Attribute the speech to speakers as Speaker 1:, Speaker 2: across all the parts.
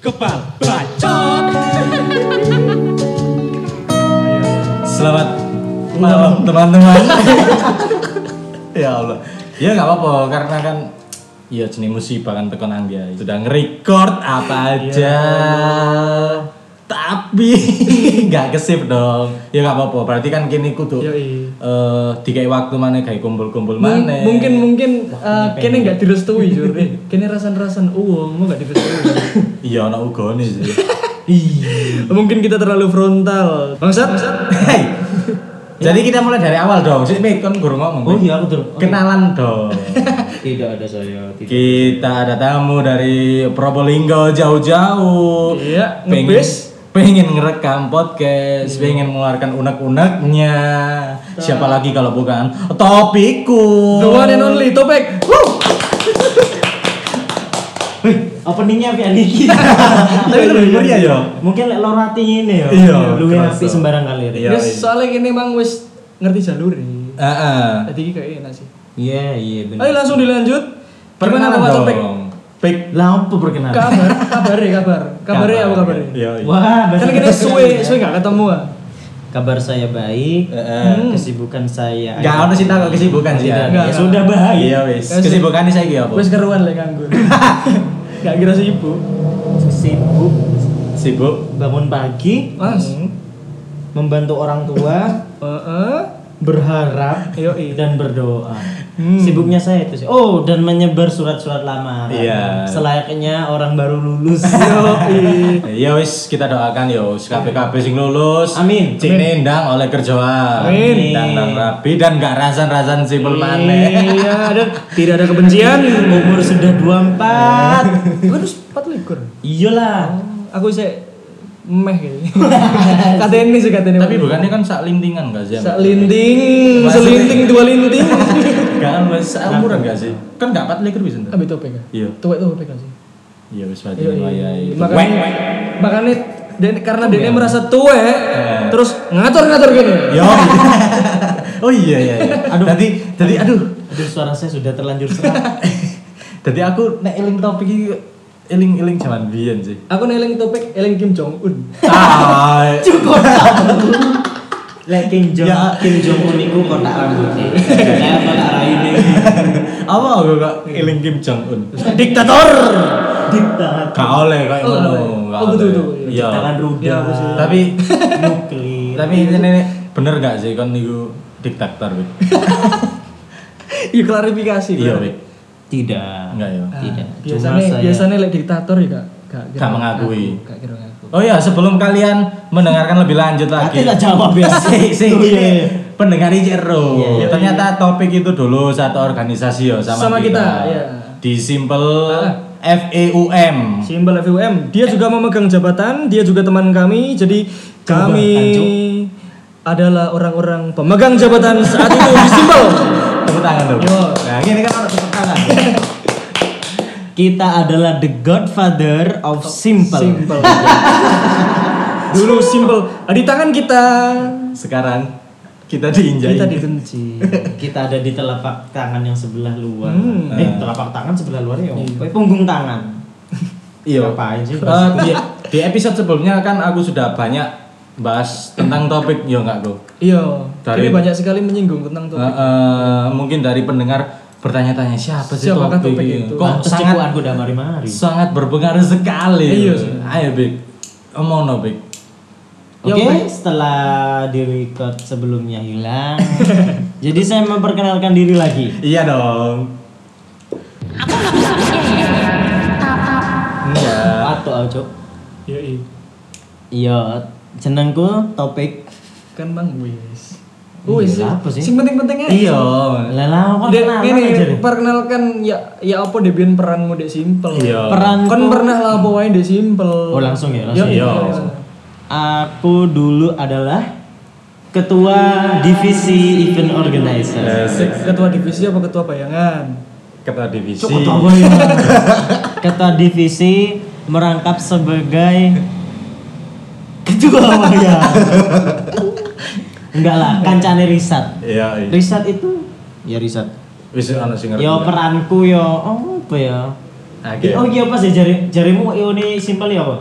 Speaker 1: Kepal Bacot.
Speaker 2: Selamat malam teman-teman. ya Allah. Ya nggak apa-apa karena kan ya jenis musibah kan tekan dia. Sudah nge-record apa aja. Tapi nggak kesip dong. Ya nggak apa-apa. Berarti kan kini kudu
Speaker 3: Yoi.
Speaker 2: eh dikai waktu mana kayak kumpul-kumpul mana.
Speaker 3: mungkin mungkin uh, kene nggak direstui jur eh kene rasan-rasan uang mau nggak direstui
Speaker 2: iya ana ugone sih.
Speaker 3: mungkin kita terlalu frontal bangsat
Speaker 2: Hei. Jadi kita mulai dari awal dong. Sik Mik kan guru ngomong.
Speaker 4: Oh iya aku dulu.
Speaker 2: Kenalan dong.
Speaker 4: Tidak ada saya. Tidak.
Speaker 2: Kita ada tamu dari Probolinggo jauh-jauh.
Speaker 3: Iya,
Speaker 2: pengen, pengen ngerekam podcast, pengen mengeluarkan unek-uneknya. Siapa lagi kalau bukan topiku.
Speaker 3: the one and only topik
Speaker 4: Wih, openingnya kayak Niki.
Speaker 2: Tapi lebih meriah ya.
Speaker 4: Mungkin lek lor hati ini ya.
Speaker 2: Iya,
Speaker 4: Lu
Speaker 2: kerasa.
Speaker 4: api sembarang kali.
Speaker 2: Iya.
Speaker 3: Yes, soalnya kene emang wis ngerti jalur
Speaker 2: Heeh.
Speaker 3: Jadi kayak enak sih.
Speaker 4: Iya, iya benar.
Speaker 3: Ayo langsung dilanjut. Gimana Bapak Topik?
Speaker 2: Baik.
Speaker 4: Lah apa perkenalan?
Speaker 3: Kabar, kabar ya kabar. Kabarnya apa kabarnya?
Speaker 2: Iya. iya.
Speaker 4: Wah,
Speaker 3: Kan kita suwe,
Speaker 4: sekali.
Speaker 3: suwe gak ketemu ah.
Speaker 4: Kabar saya baik.
Speaker 2: Heeh.
Speaker 4: Kesibukan saya.
Speaker 2: Enggak ono sih tak kesibukan sih. Ya.
Speaker 3: Enggak,
Speaker 4: Ya
Speaker 3: enggak.
Speaker 4: sudah baik.
Speaker 2: Iya wis. Kesibukan saya iki apa?
Speaker 3: Wis keruan lek nganggur. Gak kira sibuk.
Speaker 4: Sibuk
Speaker 2: Sibuk.
Speaker 4: bangun pagi,
Speaker 3: Mas.
Speaker 4: membantu orang tua,
Speaker 3: Heeh.
Speaker 4: berharap
Speaker 3: Yoi.
Speaker 4: dan berdoa.
Speaker 3: Hmm.
Speaker 4: Sibuknya saya itu sih. Oh, dan menyebar surat-surat lamaran.
Speaker 2: Iya.
Speaker 4: Selayaknya orang baru lulus.
Speaker 3: Yoi.
Speaker 2: Ya wis kita doakan yo kabeh-kabeh sing lulus.
Speaker 4: Amin.
Speaker 2: Cik nendang oleh kerjaan.
Speaker 3: Amin.
Speaker 2: Dan dan rapi dan gak rasan-rasan simpel maneh.
Speaker 3: Iya, ada tidak ada kebencian.
Speaker 4: Umur sudah 24.
Speaker 3: Kan harus 4 likur.
Speaker 4: Iyalah.
Speaker 3: Aku sih meh kayaknya. Ini sih katanya.
Speaker 2: Tapi bukannya kan sak lintingan gak sih?
Speaker 3: Sak linting, selinting dua linting.
Speaker 2: Kan wis umuran gak sih? Kan gak 4 likur bisa.
Speaker 3: Ambil topik kan?
Speaker 2: Iya.
Speaker 3: Tuwek topik kan sih.
Speaker 2: Iya wis
Speaker 3: Iya, iya.
Speaker 2: wayahe.
Speaker 3: Makanya makanya dan karena dia merasa tua,
Speaker 2: Eh.
Speaker 3: terus ngatur-ngatur gini.
Speaker 2: Yo. oh iya iya iya. Aduh. Tadi tadi aduh.
Speaker 4: Aduh, suara saya sudah terlanjur serak.
Speaker 2: Tadi aku nek eling topik iki eling-eling zaman biyen sih.
Speaker 3: Aku neling topik eling Kim Jong Un.
Speaker 2: Ah.
Speaker 3: Cukup.
Speaker 4: Lek Kim Jong
Speaker 2: Ya.
Speaker 4: Kim Jong Un iku kotak rambutnya. Saya kotak raine.
Speaker 2: Apa aku kok eling Kim Jong Un?
Speaker 3: Diktator.
Speaker 4: Diktator.
Speaker 2: Gak oleh kayak
Speaker 3: Oh,
Speaker 2: ngono. gak
Speaker 3: Oh, betul, betul.
Speaker 2: Iya.
Speaker 4: Tangan rudal.
Speaker 3: Iya, aku sih.
Speaker 2: Tapi
Speaker 4: nuklir.
Speaker 2: tapi ini bener gak sih kon niku diktator Wik?
Speaker 3: Iya klarifikasi.
Speaker 2: Iya. Wik.
Speaker 4: Tidak.
Speaker 2: Enggak ya.
Speaker 4: Tidak.
Speaker 3: Biasanya
Speaker 4: Cuma saya-
Speaker 3: biasanya lek diktator ya gak gak kira
Speaker 2: Gak mengakui.
Speaker 3: ngaku, Gak kira ngaku.
Speaker 2: Oh iya, sebelum kalian mendengarkan lebih lanjut lagi.
Speaker 4: Tak jawab ya.
Speaker 2: si, si,
Speaker 4: iya, iya.
Speaker 2: pendengar Icero.
Speaker 4: Iya, iya.
Speaker 2: Ternyata topik itu dulu satu organisasi ya sama,
Speaker 3: Sama kita, iya.
Speaker 2: Di Simple
Speaker 3: Ah.
Speaker 2: FEUM.
Speaker 3: Simbol FUM, dia juga memegang jabatan, dia juga teman kami, jadi kami adalah orang-orang pemegang jabatan saat itu di Simbol.
Speaker 2: Tepuk tangan dong.
Speaker 3: Yo.
Speaker 2: Nah, gini kan harus tepuk tangan.
Speaker 4: Kita adalah the godfather of simple.
Speaker 3: Simple. Dulu Simbol, di tangan kita
Speaker 2: Sekarang kita diinjak.
Speaker 3: kita dibenci.
Speaker 4: Kita ada di telapak tangan yang sebelah luar.
Speaker 3: Hmm.
Speaker 4: Eh, telapak tangan sebelah luar ya.
Speaker 3: Iya.
Speaker 4: Eh, punggung tangan.
Speaker 2: Iya.
Speaker 4: Ngapain sih?
Speaker 2: Eh, di, di episode sebelumnya kan aku sudah banyak bahas tentang topik yo enggak go.
Speaker 3: Iya,
Speaker 2: Dari-
Speaker 3: banyak sekali menyinggung tentang topik.
Speaker 2: eh, mungkin dari pendengar bertanya-tanya siapa sih
Speaker 3: Siapakah
Speaker 2: topik,
Speaker 3: topik
Speaker 2: ini?
Speaker 3: itu?
Speaker 2: Kok sangat
Speaker 4: cekuan udah mari-mari.
Speaker 2: sangat berpengaruh sekali.
Speaker 3: Iya.
Speaker 2: Ayo Bik. Omong no Bik.
Speaker 3: Ya,
Speaker 4: Oke,
Speaker 3: Pak.
Speaker 4: setelah di record sebelumnya hilang. jadi saya memperkenalkan diri lagi.
Speaker 2: Iya dong. Iya.
Speaker 4: Atau Cuk.
Speaker 3: Iya, iya.
Speaker 4: Iya, jenengku topik.
Speaker 3: Kan Bang wis. Wis.
Speaker 4: Iya, apa sih?
Speaker 3: Sing penting-penting aja.
Speaker 2: Iya.
Speaker 4: Lelah kok
Speaker 3: ini perkenalkan ya ya apa deh biyen peranmu dek simple.
Speaker 2: Iya.
Speaker 4: Peran
Speaker 3: Kan pernah lah apa wae dek simple.
Speaker 4: Oh, langsung ya, langsung
Speaker 3: Iya.
Speaker 2: ya.
Speaker 4: Aku dulu adalah ketua divisi event organizer.
Speaker 3: Ketua divisi apa ketua bayangan?
Speaker 2: Ketua divisi.
Speaker 4: Ketua divisi merangkap sebagai ketua bayangan. Enggak lah, kancane riset.
Speaker 2: Iya. iya.
Speaker 4: Riset itu ya riset.
Speaker 2: Wis ana sing ngerti.
Speaker 4: Ya peranku ya oh apa ya?
Speaker 2: Oke.
Speaker 4: Oh iya apa sih jari jarimu ini simpel ya apa?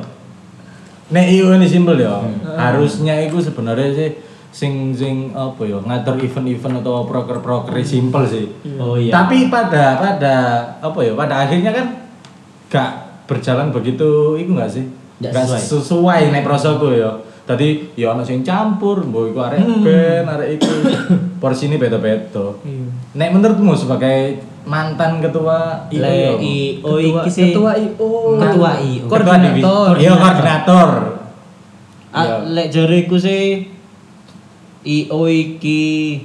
Speaker 2: Nek iyo ini simpel ya.
Speaker 3: Hmm.
Speaker 2: Harusnya itu sebenarnya sih sing sing apa ya ngatur event-event atau proker-proker simpel sih.
Speaker 4: Oh iya.
Speaker 2: Tapi pada pada apa ya pada akhirnya kan gak berjalan begitu itu enggak sih?
Speaker 4: Nggak
Speaker 2: Nggak
Speaker 4: sesuai.
Speaker 2: sesuai nek prosoku ya. Tadi ya ono sing campur, mbok iku arek
Speaker 3: Hmm.
Speaker 2: band, arek iku. Porsine beda-beda.
Speaker 3: Iya.
Speaker 2: Nek menurutmu sebagai mantan ketua IO
Speaker 4: Le
Speaker 2: ya?
Speaker 4: IO
Speaker 3: Ketua,
Speaker 4: iki sih
Speaker 3: ketua IO.
Speaker 4: Ketua IO.
Speaker 3: Koordinator.
Speaker 2: Iya, koordinator.
Speaker 4: Ah,
Speaker 2: Iya.
Speaker 4: lek jariku sih IO iki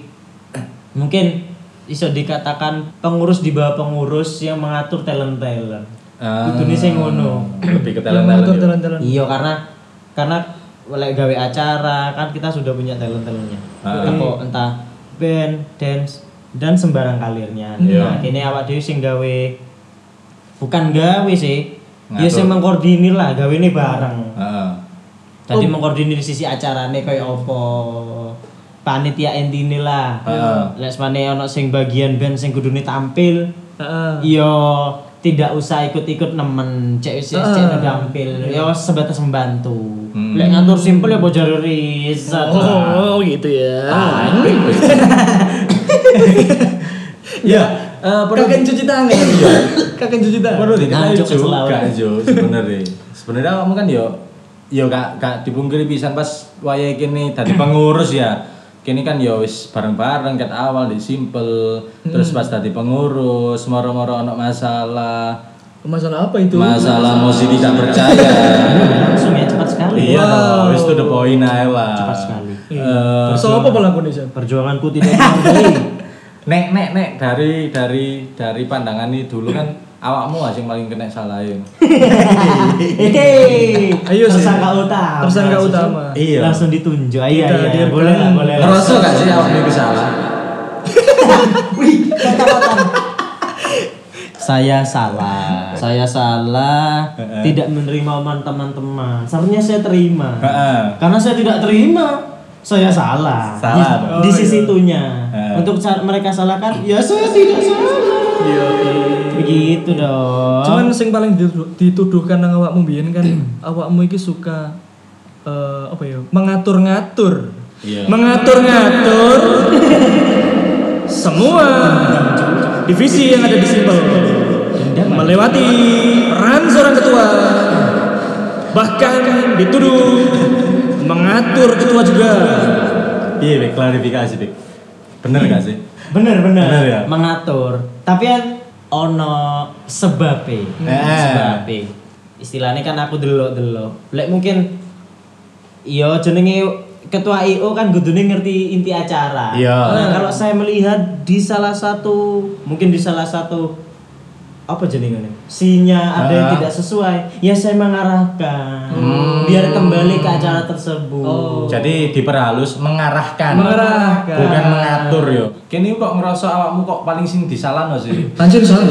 Speaker 4: mungkin iso dikatakan pengurus di bawah pengurus yang mengatur talent-talent.
Speaker 2: Ah,
Speaker 4: Kudune sing ngono.
Speaker 2: Lebih ke talent
Speaker 3: mengatur talent-talent.
Speaker 4: Iya karena karena lek gawe acara kan kita sudah punya talent-talentnya.
Speaker 2: Ah.
Speaker 4: Apa entah band, dance dan sembarang kalirnya.
Speaker 2: Iya.
Speaker 4: Nah, kene awak dhewe sing gawe bukan gawe sih. Ya
Speaker 2: Ngatur.
Speaker 4: sing mengkoordinir lah, gawe ini bareng.
Speaker 2: Heeh.
Speaker 4: Tadi mengkoordinir sisi acarane kayak apa panitia intine lah.
Speaker 2: Heeh.
Speaker 4: Lek semane ono sing bagian band sing kudune tampil,
Speaker 3: Heeh.
Speaker 4: yo tidak usah ikut-ikut nemen, cek cek cek tampil, yo sebatas membantu.
Speaker 2: Hmm.
Speaker 4: Lek ngatur simpel ya bojar riset. lah.
Speaker 3: Oh, gitu ya.
Speaker 2: Ya, eh, perlu
Speaker 3: Kakek cuci tangan.
Speaker 2: Iya.
Speaker 3: Kakek cuci tangan.
Speaker 2: perlu
Speaker 4: ke
Speaker 2: juga. Jo sebenarnya. Sebenarnya kamu kan yo yo gak gak dipungkiri pisan pas wayahe kene dadi pengurus ya. Kini kan ya wis bareng-bareng ket awal di simple, terus pas tadi pengurus, moro-moro ono masalah,
Speaker 3: Masalah apa itu?
Speaker 2: masalah mosi tidak percaya.
Speaker 4: Langsung ya cepat sekali.
Speaker 2: Iya,
Speaker 3: Wow.
Speaker 2: wis to the point ae lah.
Speaker 4: Cepat sekali.
Speaker 2: Eh,
Speaker 3: Terus apa pelakunya sih?
Speaker 4: Perjuanganku tidak dihargai.
Speaker 2: nek nek nek dari dari dari pandangan ini dulu kan awakmu aja yang paling kena salahin.
Speaker 4: Hehehe.
Speaker 3: Ayo sih.
Speaker 4: tersangka utama.
Speaker 3: Tersangka utama.
Speaker 2: Iya.
Speaker 4: Langsung ditunjuk. Iya iya. Boleh lah, boleh lah.
Speaker 2: Ngerasa gak sih awakmu itu salah?
Speaker 4: Saya salah. Saya salah. Tidak menerima omongan teman-teman. Seharusnya saya terima.
Speaker 2: Heeh.
Speaker 4: Karena saya tidak terima, saya salah.
Speaker 2: Salah.
Speaker 4: Di, di
Speaker 3: Oh,
Speaker 4: sisi
Speaker 3: iya.
Speaker 4: itunya. Untuk saat mereka salahkan, ya saya tidak salah.
Speaker 3: Iya.
Speaker 4: Begitu dong.
Speaker 3: Cuman sing paling dituduh- dituduhkan nang awakmu biyen kan awakmu iki suka eh, apa ya? Mengatur-ngatur.
Speaker 2: Iya.
Speaker 3: Mengatur-ngatur semua divisi yang ada di Simpel. Melewati peran seorang ketua. Bahkan dituduh mengatur ketua juga.
Speaker 2: Iya, Bek, klarifikasi, Bek. Bener gak sih?
Speaker 4: bener bener,
Speaker 2: Bener ya?
Speaker 4: mengatur. Tapi kan ono sebabe.
Speaker 2: Eh.
Speaker 4: Sebabe. Istilahnya kan aku delok-delok. Lek mungkin iya jenenge ketua IO kan gudune ngerti inti acara.
Speaker 2: Iya.
Speaker 4: Nah, kalau saya melihat di salah satu mungkin di salah satu apa jenengane? Sinya ada yang tidak sesuai, ya saya mengarahkan biar kembali ke acara tersebut.
Speaker 3: Oh.
Speaker 2: Jadi diperhalus mengarahkan.
Speaker 3: Mengarahkan.
Speaker 2: Bukan mengatur yo. Kini kok ngerasa awakmu kok paling sing disalahno sih?
Speaker 3: Anjir salah.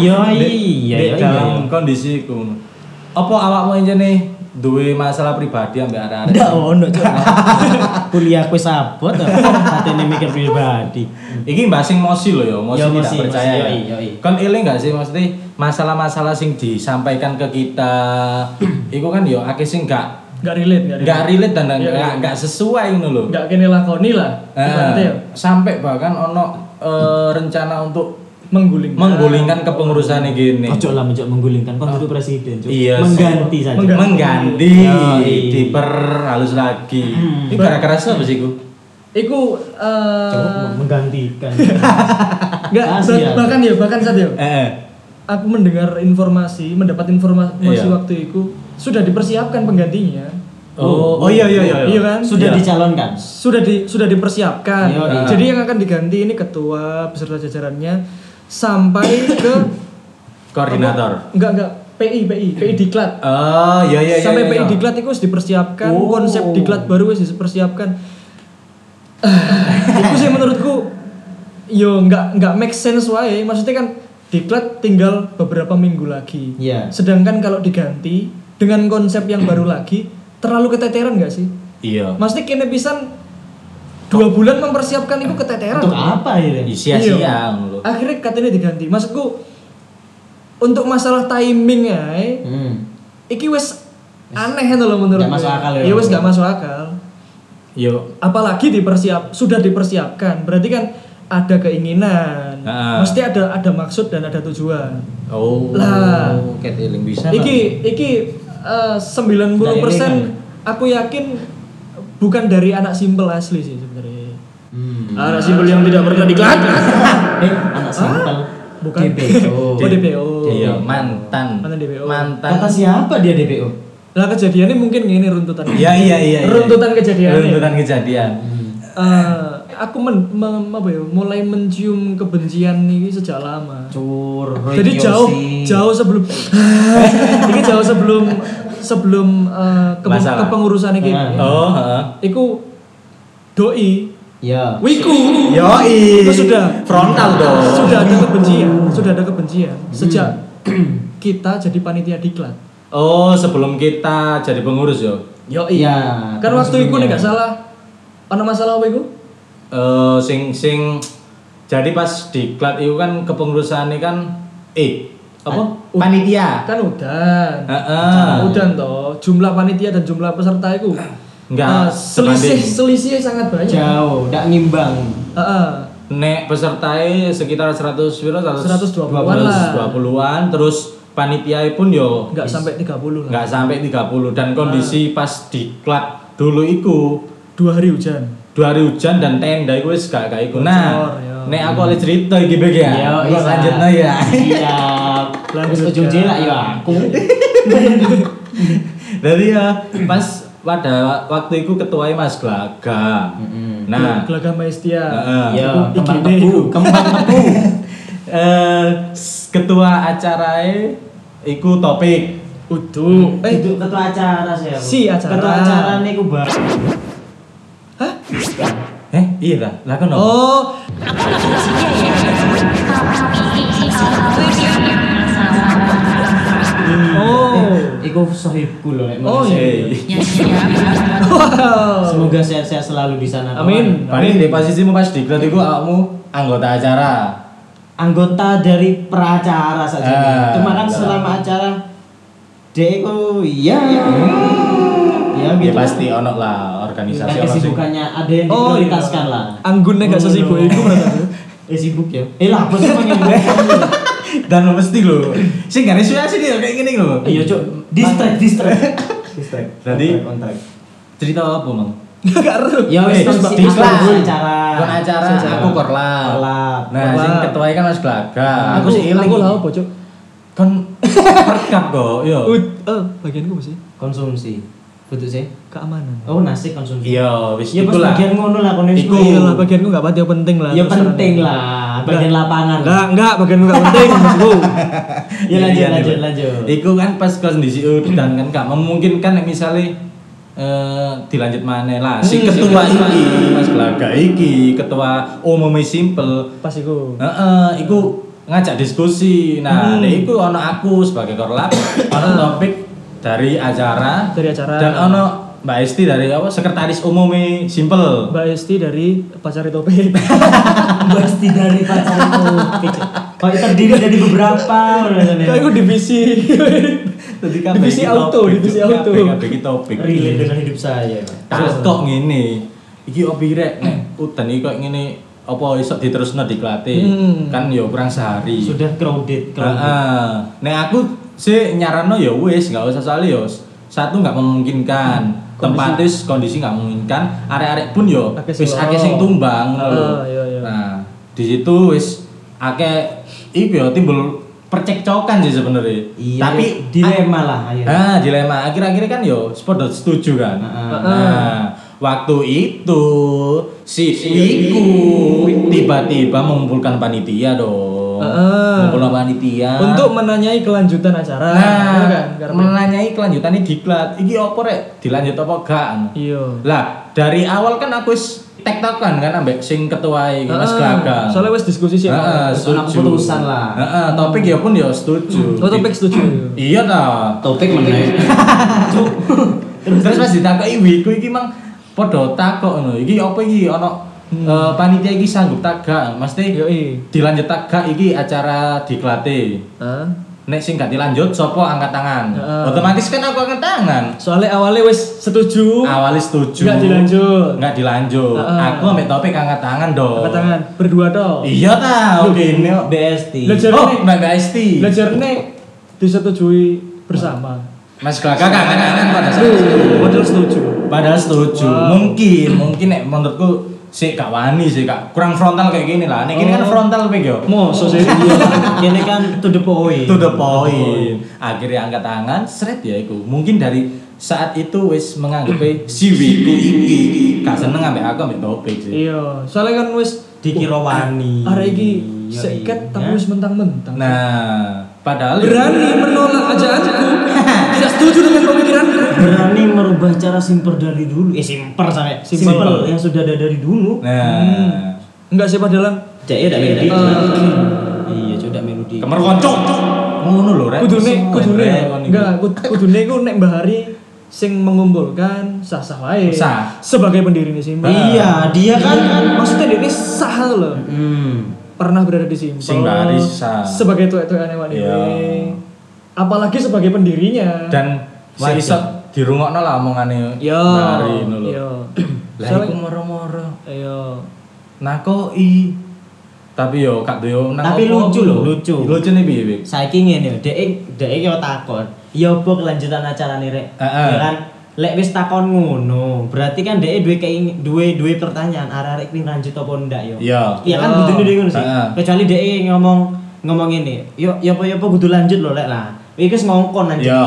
Speaker 4: Iya
Speaker 2: Dek-
Speaker 4: iya iya.
Speaker 2: dalam kondisi iku. Apa awakmu aja nih duwe masalah pribadi ambek arek-arek?
Speaker 4: Ndak ono cuk. Kuliah aku sabot katene mikir pribadi.
Speaker 2: Iki mbak sing mosi loh ya, mosi tidak
Speaker 4: mosi,
Speaker 2: percaya.
Speaker 4: mosi,
Speaker 2: ya.
Speaker 4: yoi, yoi.
Speaker 2: Kan eling gak sih maksudnya masalah-masalah sing disampaikan ke kita, iku kan yo akeh sing gak
Speaker 3: Gak relate, gak relate.
Speaker 2: gak relate dan gak,
Speaker 3: iya.
Speaker 2: gak sesuai ngono lho.
Speaker 3: Gak kene lakoni lah.
Speaker 2: Eh, sampai bahkan ono eh, rencana untuk
Speaker 3: mengguling.
Speaker 2: menggulingkan kepengurusan gini.
Speaker 4: Ojo lah menggulingkan kon duduk presiden cuk.
Speaker 2: Iya,
Speaker 4: Mengganti saja.
Speaker 3: Mengganti.
Speaker 2: Mengganti,
Speaker 4: Yoi.
Speaker 2: diperhalus lagi.
Speaker 4: Hmm.
Speaker 2: Ini gara-gara apa sih ku?
Speaker 3: Iku eh
Speaker 4: Coba menggantikan.
Speaker 3: enggak bahkan ya bahkan saat ya
Speaker 2: Eh,
Speaker 3: aku mendengar informasi, mendapat informasi
Speaker 2: Iya.
Speaker 3: waktu itu sudah dipersiapkan penggantinya.
Speaker 2: Oh, oh iya iya iya.
Speaker 3: Iya kan?
Speaker 4: Sudah
Speaker 2: Iya.
Speaker 4: dicalonkan.
Speaker 3: Sudah di sudah dipersiapkan.
Speaker 4: Iya, iya.
Speaker 3: Jadi yang akan diganti ini ketua beserta jajarannya sampai ke
Speaker 2: koordinator.
Speaker 3: enggak enggak PI PI PI diklat.
Speaker 2: Oh, iya iya
Speaker 3: sampai
Speaker 2: iya,
Speaker 3: PI
Speaker 2: iya.
Speaker 3: diklat itu harus dipersiapkan
Speaker 4: Oh.
Speaker 3: konsep diklat baru harus dipersiapkan itu sih menurutku yo nggak nggak make sense wae maksudnya kan diklat tinggal beberapa minggu lagi
Speaker 4: Iya.
Speaker 3: sedangkan kalau diganti dengan konsep yang baru lagi terlalu keteteran nggak sih
Speaker 2: Iya.
Speaker 3: maksudnya kini pisan dua bulan mempersiapkan itu keteteran
Speaker 4: Untuk apa ini?
Speaker 2: Sia-sia
Speaker 3: Iya.
Speaker 2: ngono lho.
Speaker 3: akhirnya katanya diganti maksudku untuk masalah timing ya,
Speaker 4: Hmm.
Speaker 3: iki wis aneh itu loh menurut
Speaker 4: Nggak masuk akal ya.
Speaker 3: Iya wis gak masuk akal.
Speaker 2: Yo,
Speaker 3: Apalagi dipersiap sudah dipersiapkan, berarti kan ada keinginan,
Speaker 2: Ah.
Speaker 3: mesti ada ada maksud dan ada tujuan.
Speaker 2: oh,
Speaker 3: Lah.
Speaker 2: eling bisa.
Speaker 3: Iki iki eh, 90%
Speaker 4: Dari
Speaker 3: aku yakin bukan dari anak simpel asli sih sebenarnya.
Speaker 4: Hmm.
Speaker 3: Anak simpel yang tidak pernah diklat.
Speaker 4: Eh, anak simpel.
Speaker 3: Bukan.
Speaker 4: DPO.
Speaker 3: Oh, DPO.
Speaker 2: Iya, mantan.
Speaker 3: Mantan DPO.
Speaker 2: Mantan.
Speaker 4: Kata siapa dia DPO?
Speaker 3: Lah kejadiannya mungkin gini runtutan.
Speaker 2: Iya, iya, iya. iya.
Speaker 3: Runtutan kejadiannya.
Speaker 2: Runtutan kejadian.
Speaker 3: Eh, aku men, mem- apa ya, mulai mencium kebencian ini sejak lama.
Speaker 4: Cur.
Speaker 3: Jadi jauh jauh sebelum ini jauh sebelum sebelum eh, ke,
Speaker 2: Masalah.
Speaker 4: Ah.
Speaker 2: Oh, heeh.
Speaker 3: Iku doi
Speaker 4: Ya.
Speaker 3: Wiku
Speaker 2: Yoi.
Speaker 3: itu sudah
Speaker 2: frontal dong.
Speaker 3: sudah ada kebencian sudah ada kebencian sejak kita jadi panitia diklat
Speaker 2: Oh, sebelum kita jadi pengurus yo.
Speaker 3: yo
Speaker 4: Iya.
Speaker 3: kan waktu itu nih gak salah ada masalah apa itu
Speaker 2: Eh sing sing jadi pas diklat itu kan kepengurusan ini kan eh apa? Panitia.
Speaker 3: kan udah
Speaker 2: Heeh.
Speaker 3: udah toh jumlah panitia dan jumlah peserta itu
Speaker 2: Enggak,
Speaker 3: eh, selisih selisih sangat banyak
Speaker 4: Jauh, nggak ngimbang.
Speaker 3: Heeh.
Speaker 2: Nek peserta sekitar 100 piro
Speaker 3: 120-an lah.
Speaker 2: 120-an terus panitia pun yo
Speaker 3: nggak sampai 30 lah
Speaker 2: nggak sampai 30 dan kondisi pas diklat dulu iku
Speaker 3: dua hari hujan
Speaker 2: dua hari hujan dan tenda itu wis gak kayak. Nah,
Speaker 3: ya.
Speaker 2: Nek aku oleh cerita iki Bek ya.
Speaker 4: Yo, Isa.
Speaker 2: lanjutno ya.
Speaker 4: Siap.
Speaker 3: Lanjut,
Speaker 4: ujung jelek ya aku.
Speaker 2: Jadi ya pas pada waktu itu ketuai Mas Glaga. Nah,
Speaker 3: Gelagah Maestia
Speaker 2: Heeh.
Speaker 4: Ya, kembang tebu, kembang tebu.
Speaker 2: eh ketua acara iku topik.
Speaker 3: Udu eh
Speaker 4: itu ketua acara sih aku.
Speaker 3: Si acara.
Speaker 4: Ketua acara nih ku bar.
Speaker 3: hah
Speaker 2: Eh, iya lah. Lah kan
Speaker 3: oh
Speaker 4: Iku sohibku loh nek
Speaker 3: Oh, iya.
Speaker 4: saya.
Speaker 3: wow
Speaker 4: Semoga sehat-sehat selalu di sana.
Speaker 3: Amin.
Speaker 2: Paling di posisimu pas diklat iku awakmu anggota acara.
Speaker 4: Anggota dari peracara saja.
Speaker 2: Ah,
Speaker 4: Cuma kan selama acara dia itu ya ya
Speaker 2: Ya
Speaker 4: gitu.
Speaker 2: pasti ono lah organisasi
Speaker 4: Kan
Speaker 2: ono
Speaker 4: kesibukannya ada yang
Speaker 3: Oh,
Speaker 4: diprioritaskan
Speaker 3: iya.
Speaker 4: lah.
Speaker 3: Anggunnya gak sesibuk itu berarti
Speaker 4: Eh sibuk ya. Eh lah apa sih
Speaker 2: dan mesti lho. Sing gak sih dia kayak gini lho.
Speaker 4: Iya cuk. Distract distract. Distract.
Speaker 2: Jadi-
Speaker 4: kontrak.
Speaker 2: Cerita apa, Mang?
Speaker 3: gak
Speaker 4: Ya wis acara.
Speaker 2: Kon acara aku korlap.
Speaker 4: Korlap.
Speaker 2: Nah, sing ketua kan Mas Glaga. Aku sih
Speaker 3: aku
Speaker 2: ilang.
Speaker 3: lah apa cuk
Speaker 2: Kon perkap kok, yo.
Speaker 3: Eh bagianku sih
Speaker 4: Konsumsi. Betul sih.
Speaker 3: keamanan
Speaker 4: Oh nasi konsumsi.
Speaker 2: Iya, wis
Speaker 4: Ya pas bagian ngono lah kono
Speaker 2: Iku.
Speaker 3: iya lah bagianku gak pati penting lah
Speaker 4: Ya penting lah, bagian lapangan.
Speaker 3: enggak enggak bagianku gak penting maksudku
Speaker 4: Ya lanjut
Speaker 2: Iya,
Speaker 4: lanjut
Speaker 2: iya.
Speaker 4: lanjut.
Speaker 2: Iku kan pas kondisi udan kan gak memungkinkan nek misale eh dilanjut mana lah si
Speaker 4: Hmm,
Speaker 2: ketua iki Mas Glaga iki ketua umumnya simple
Speaker 3: pas iku
Speaker 2: Heeh, iku ngajak diskusi. Nah,
Speaker 3: Hmm.
Speaker 2: iku ono aku sebagai korlap, ono topik dari acara
Speaker 3: Dari acara.
Speaker 2: dan ono Mbak Esti dari apa sekretaris umumnya simple.
Speaker 3: Mbak Esti dari pacari topik
Speaker 4: Pasti dari pacar itu. Kok terdiri dari beberapa
Speaker 3: kayak aku divisi Divisi auto, divisi auto.
Speaker 2: Kabeh topik.
Speaker 4: relate dengan hidup saya.
Speaker 2: Tak kok ngene. Iki opi rek nek udan iki kok ngene apa iso diterusno diklate.
Speaker 3: Hmm.
Speaker 2: Kan ya kurang sehari.
Speaker 4: Sudah crowded, crowded.
Speaker 2: Heeh. Nek aku sih nyarano ya wis nggak usah soalnya ya satu nggak memungkinkan tempatnya kondisi nggak memungkinkan arek-arek pun yo wis
Speaker 3: loro.
Speaker 2: akeh sing tumbang.
Speaker 3: Ah, iya, iya.
Speaker 2: nah di situ wis akeh iku yo timbul percekcokan sih sebenarnya
Speaker 4: Iya,
Speaker 2: tapi
Speaker 4: dilema lah akhirnya.
Speaker 2: ah dilema akhir-akhir kan yo sepeda setuju kan
Speaker 4: Heeh.
Speaker 2: nah waktu itu si Iku tiba-tiba mengumpulkan panitia dong
Speaker 3: Heeh.
Speaker 2: mengumpulkan panitia
Speaker 3: untuk menanyai kelanjutan acara
Speaker 2: Nah,
Speaker 3: kan
Speaker 2: menanyai kelanjutannya diklat. Iki apa rek? Dilanjut apa gak?
Speaker 3: iya
Speaker 2: Lah, dari awal kan aku wis tektokan kan ambek sing ketua iki Mas Gagang.
Speaker 3: soalnya wes diskusi sih
Speaker 2: Heeh,
Speaker 4: Wis keputusan lah.
Speaker 2: Heeh, topik ya pun ya setuju.
Speaker 3: oh topik setuju
Speaker 2: Iya ta.
Speaker 4: Topik meneh.
Speaker 2: Terus terus pas ditakoki wiku iki mang padha takok ngono. Iki apa iki ana eh, panitia iki sanggup tak gak? Mesti dilanjut tak gak iki acara diklate.
Speaker 3: ah
Speaker 2: nek sing gak dilanjut sopo angkat tangan.
Speaker 3: Heeh.
Speaker 2: Otomatis kan aku angkat tangan.
Speaker 3: Soalnya awalnya wis setuju.
Speaker 2: Awalnya setuju.
Speaker 3: Nggak dilanjut.
Speaker 2: Nggak dilanjut.
Speaker 3: Heeh.
Speaker 2: Aku ambek topik angkat tangan dong.
Speaker 3: Angkat tangan berdua toh.
Speaker 2: Iya ta, oke ini.
Speaker 4: BST.
Speaker 2: Oh. Mbak Isti.
Speaker 3: Belajar nih disetujui bersama.
Speaker 2: Mas Glaka angkat tangan pada itu.
Speaker 3: Padahal setuju.
Speaker 2: Padahal setuju.
Speaker 3: Wow.
Speaker 2: Mungkin, mungkin nek menurutku sih gak wani sih kak kurang frontal kayak gini lah. Ini kan
Speaker 3: Oh.
Speaker 2: frontal pek yo.
Speaker 3: Mo, so sih.
Speaker 4: Kini kan to the point.
Speaker 2: To the point. Akhirnya angkat tangan, seret ya iku. Mungkin dari saat itu wis menganggap si Wiku iki gak seneng ambek aku ambek topik sih.
Speaker 3: Iya, soalnya kan wis
Speaker 4: Dikira wani.
Speaker 3: Arek iki
Speaker 4: Iya,
Speaker 3: seket tapi wis mentang-mentang.
Speaker 2: Nah, padahal
Speaker 3: berani menolak ajaanku. Tidak setuju dengan pemikiranku.
Speaker 4: berani merubah cara simper dari dulu. Eh simper sampai
Speaker 3: Simple.
Speaker 4: simple yang sudah ada dari dulu.
Speaker 2: Nah,
Speaker 3: Enggak sih padahal
Speaker 4: Cek ya melodi.
Speaker 3: Eh,
Speaker 4: Iya, sudah melodi.
Speaker 2: kemer konco. Ngono lho, rek.
Speaker 3: kudune kudune enggak kud- kudune iku nek Mbah Hari sing mengumpulkan sah-sah wae.
Speaker 2: Sah.
Speaker 3: Sebagai pendiri ini Simpel.
Speaker 4: Iya, dia kan
Speaker 3: Maksudnya dia ini sah loh.
Speaker 4: Hmm.
Speaker 3: Pernah berada di Simpel.
Speaker 2: Sing sah.
Speaker 3: Sebagai tuwek-tuwek aneh
Speaker 2: Iya.
Speaker 3: Apalagi sebagai pendirinya.
Speaker 2: Dan si
Speaker 4: Wajar.
Speaker 2: Dirungokno lah omongane
Speaker 3: Yo.
Speaker 2: Bari ngono lho.
Speaker 3: Yo.
Speaker 2: Lah iku moro-moro
Speaker 3: Ayo.
Speaker 2: nakoi. Tapi yo kak yo nang
Speaker 4: Tapi
Speaker 2: opo-
Speaker 4: lucu lho, lucu.
Speaker 2: Lucu nih piye, Bik?
Speaker 4: Saiki ngene, dhek iki yo takon. Ya apa kelanjutan acarane rek? Ya kan lek wis takon ngono, berarti kan dhek duwe keing duwe duwe pertanyaan arek-arek kuwi lanjut apa ndak yo.
Speaker 2: Iya.
Speaker 4: Iya kan kudu ngono sih. Kecuali dhek ngomong ngomong ini, yo yo apa yo apa kudu lanjut lho lek lah. Wis ngongkon lanjut.
Speaker 2: Iya.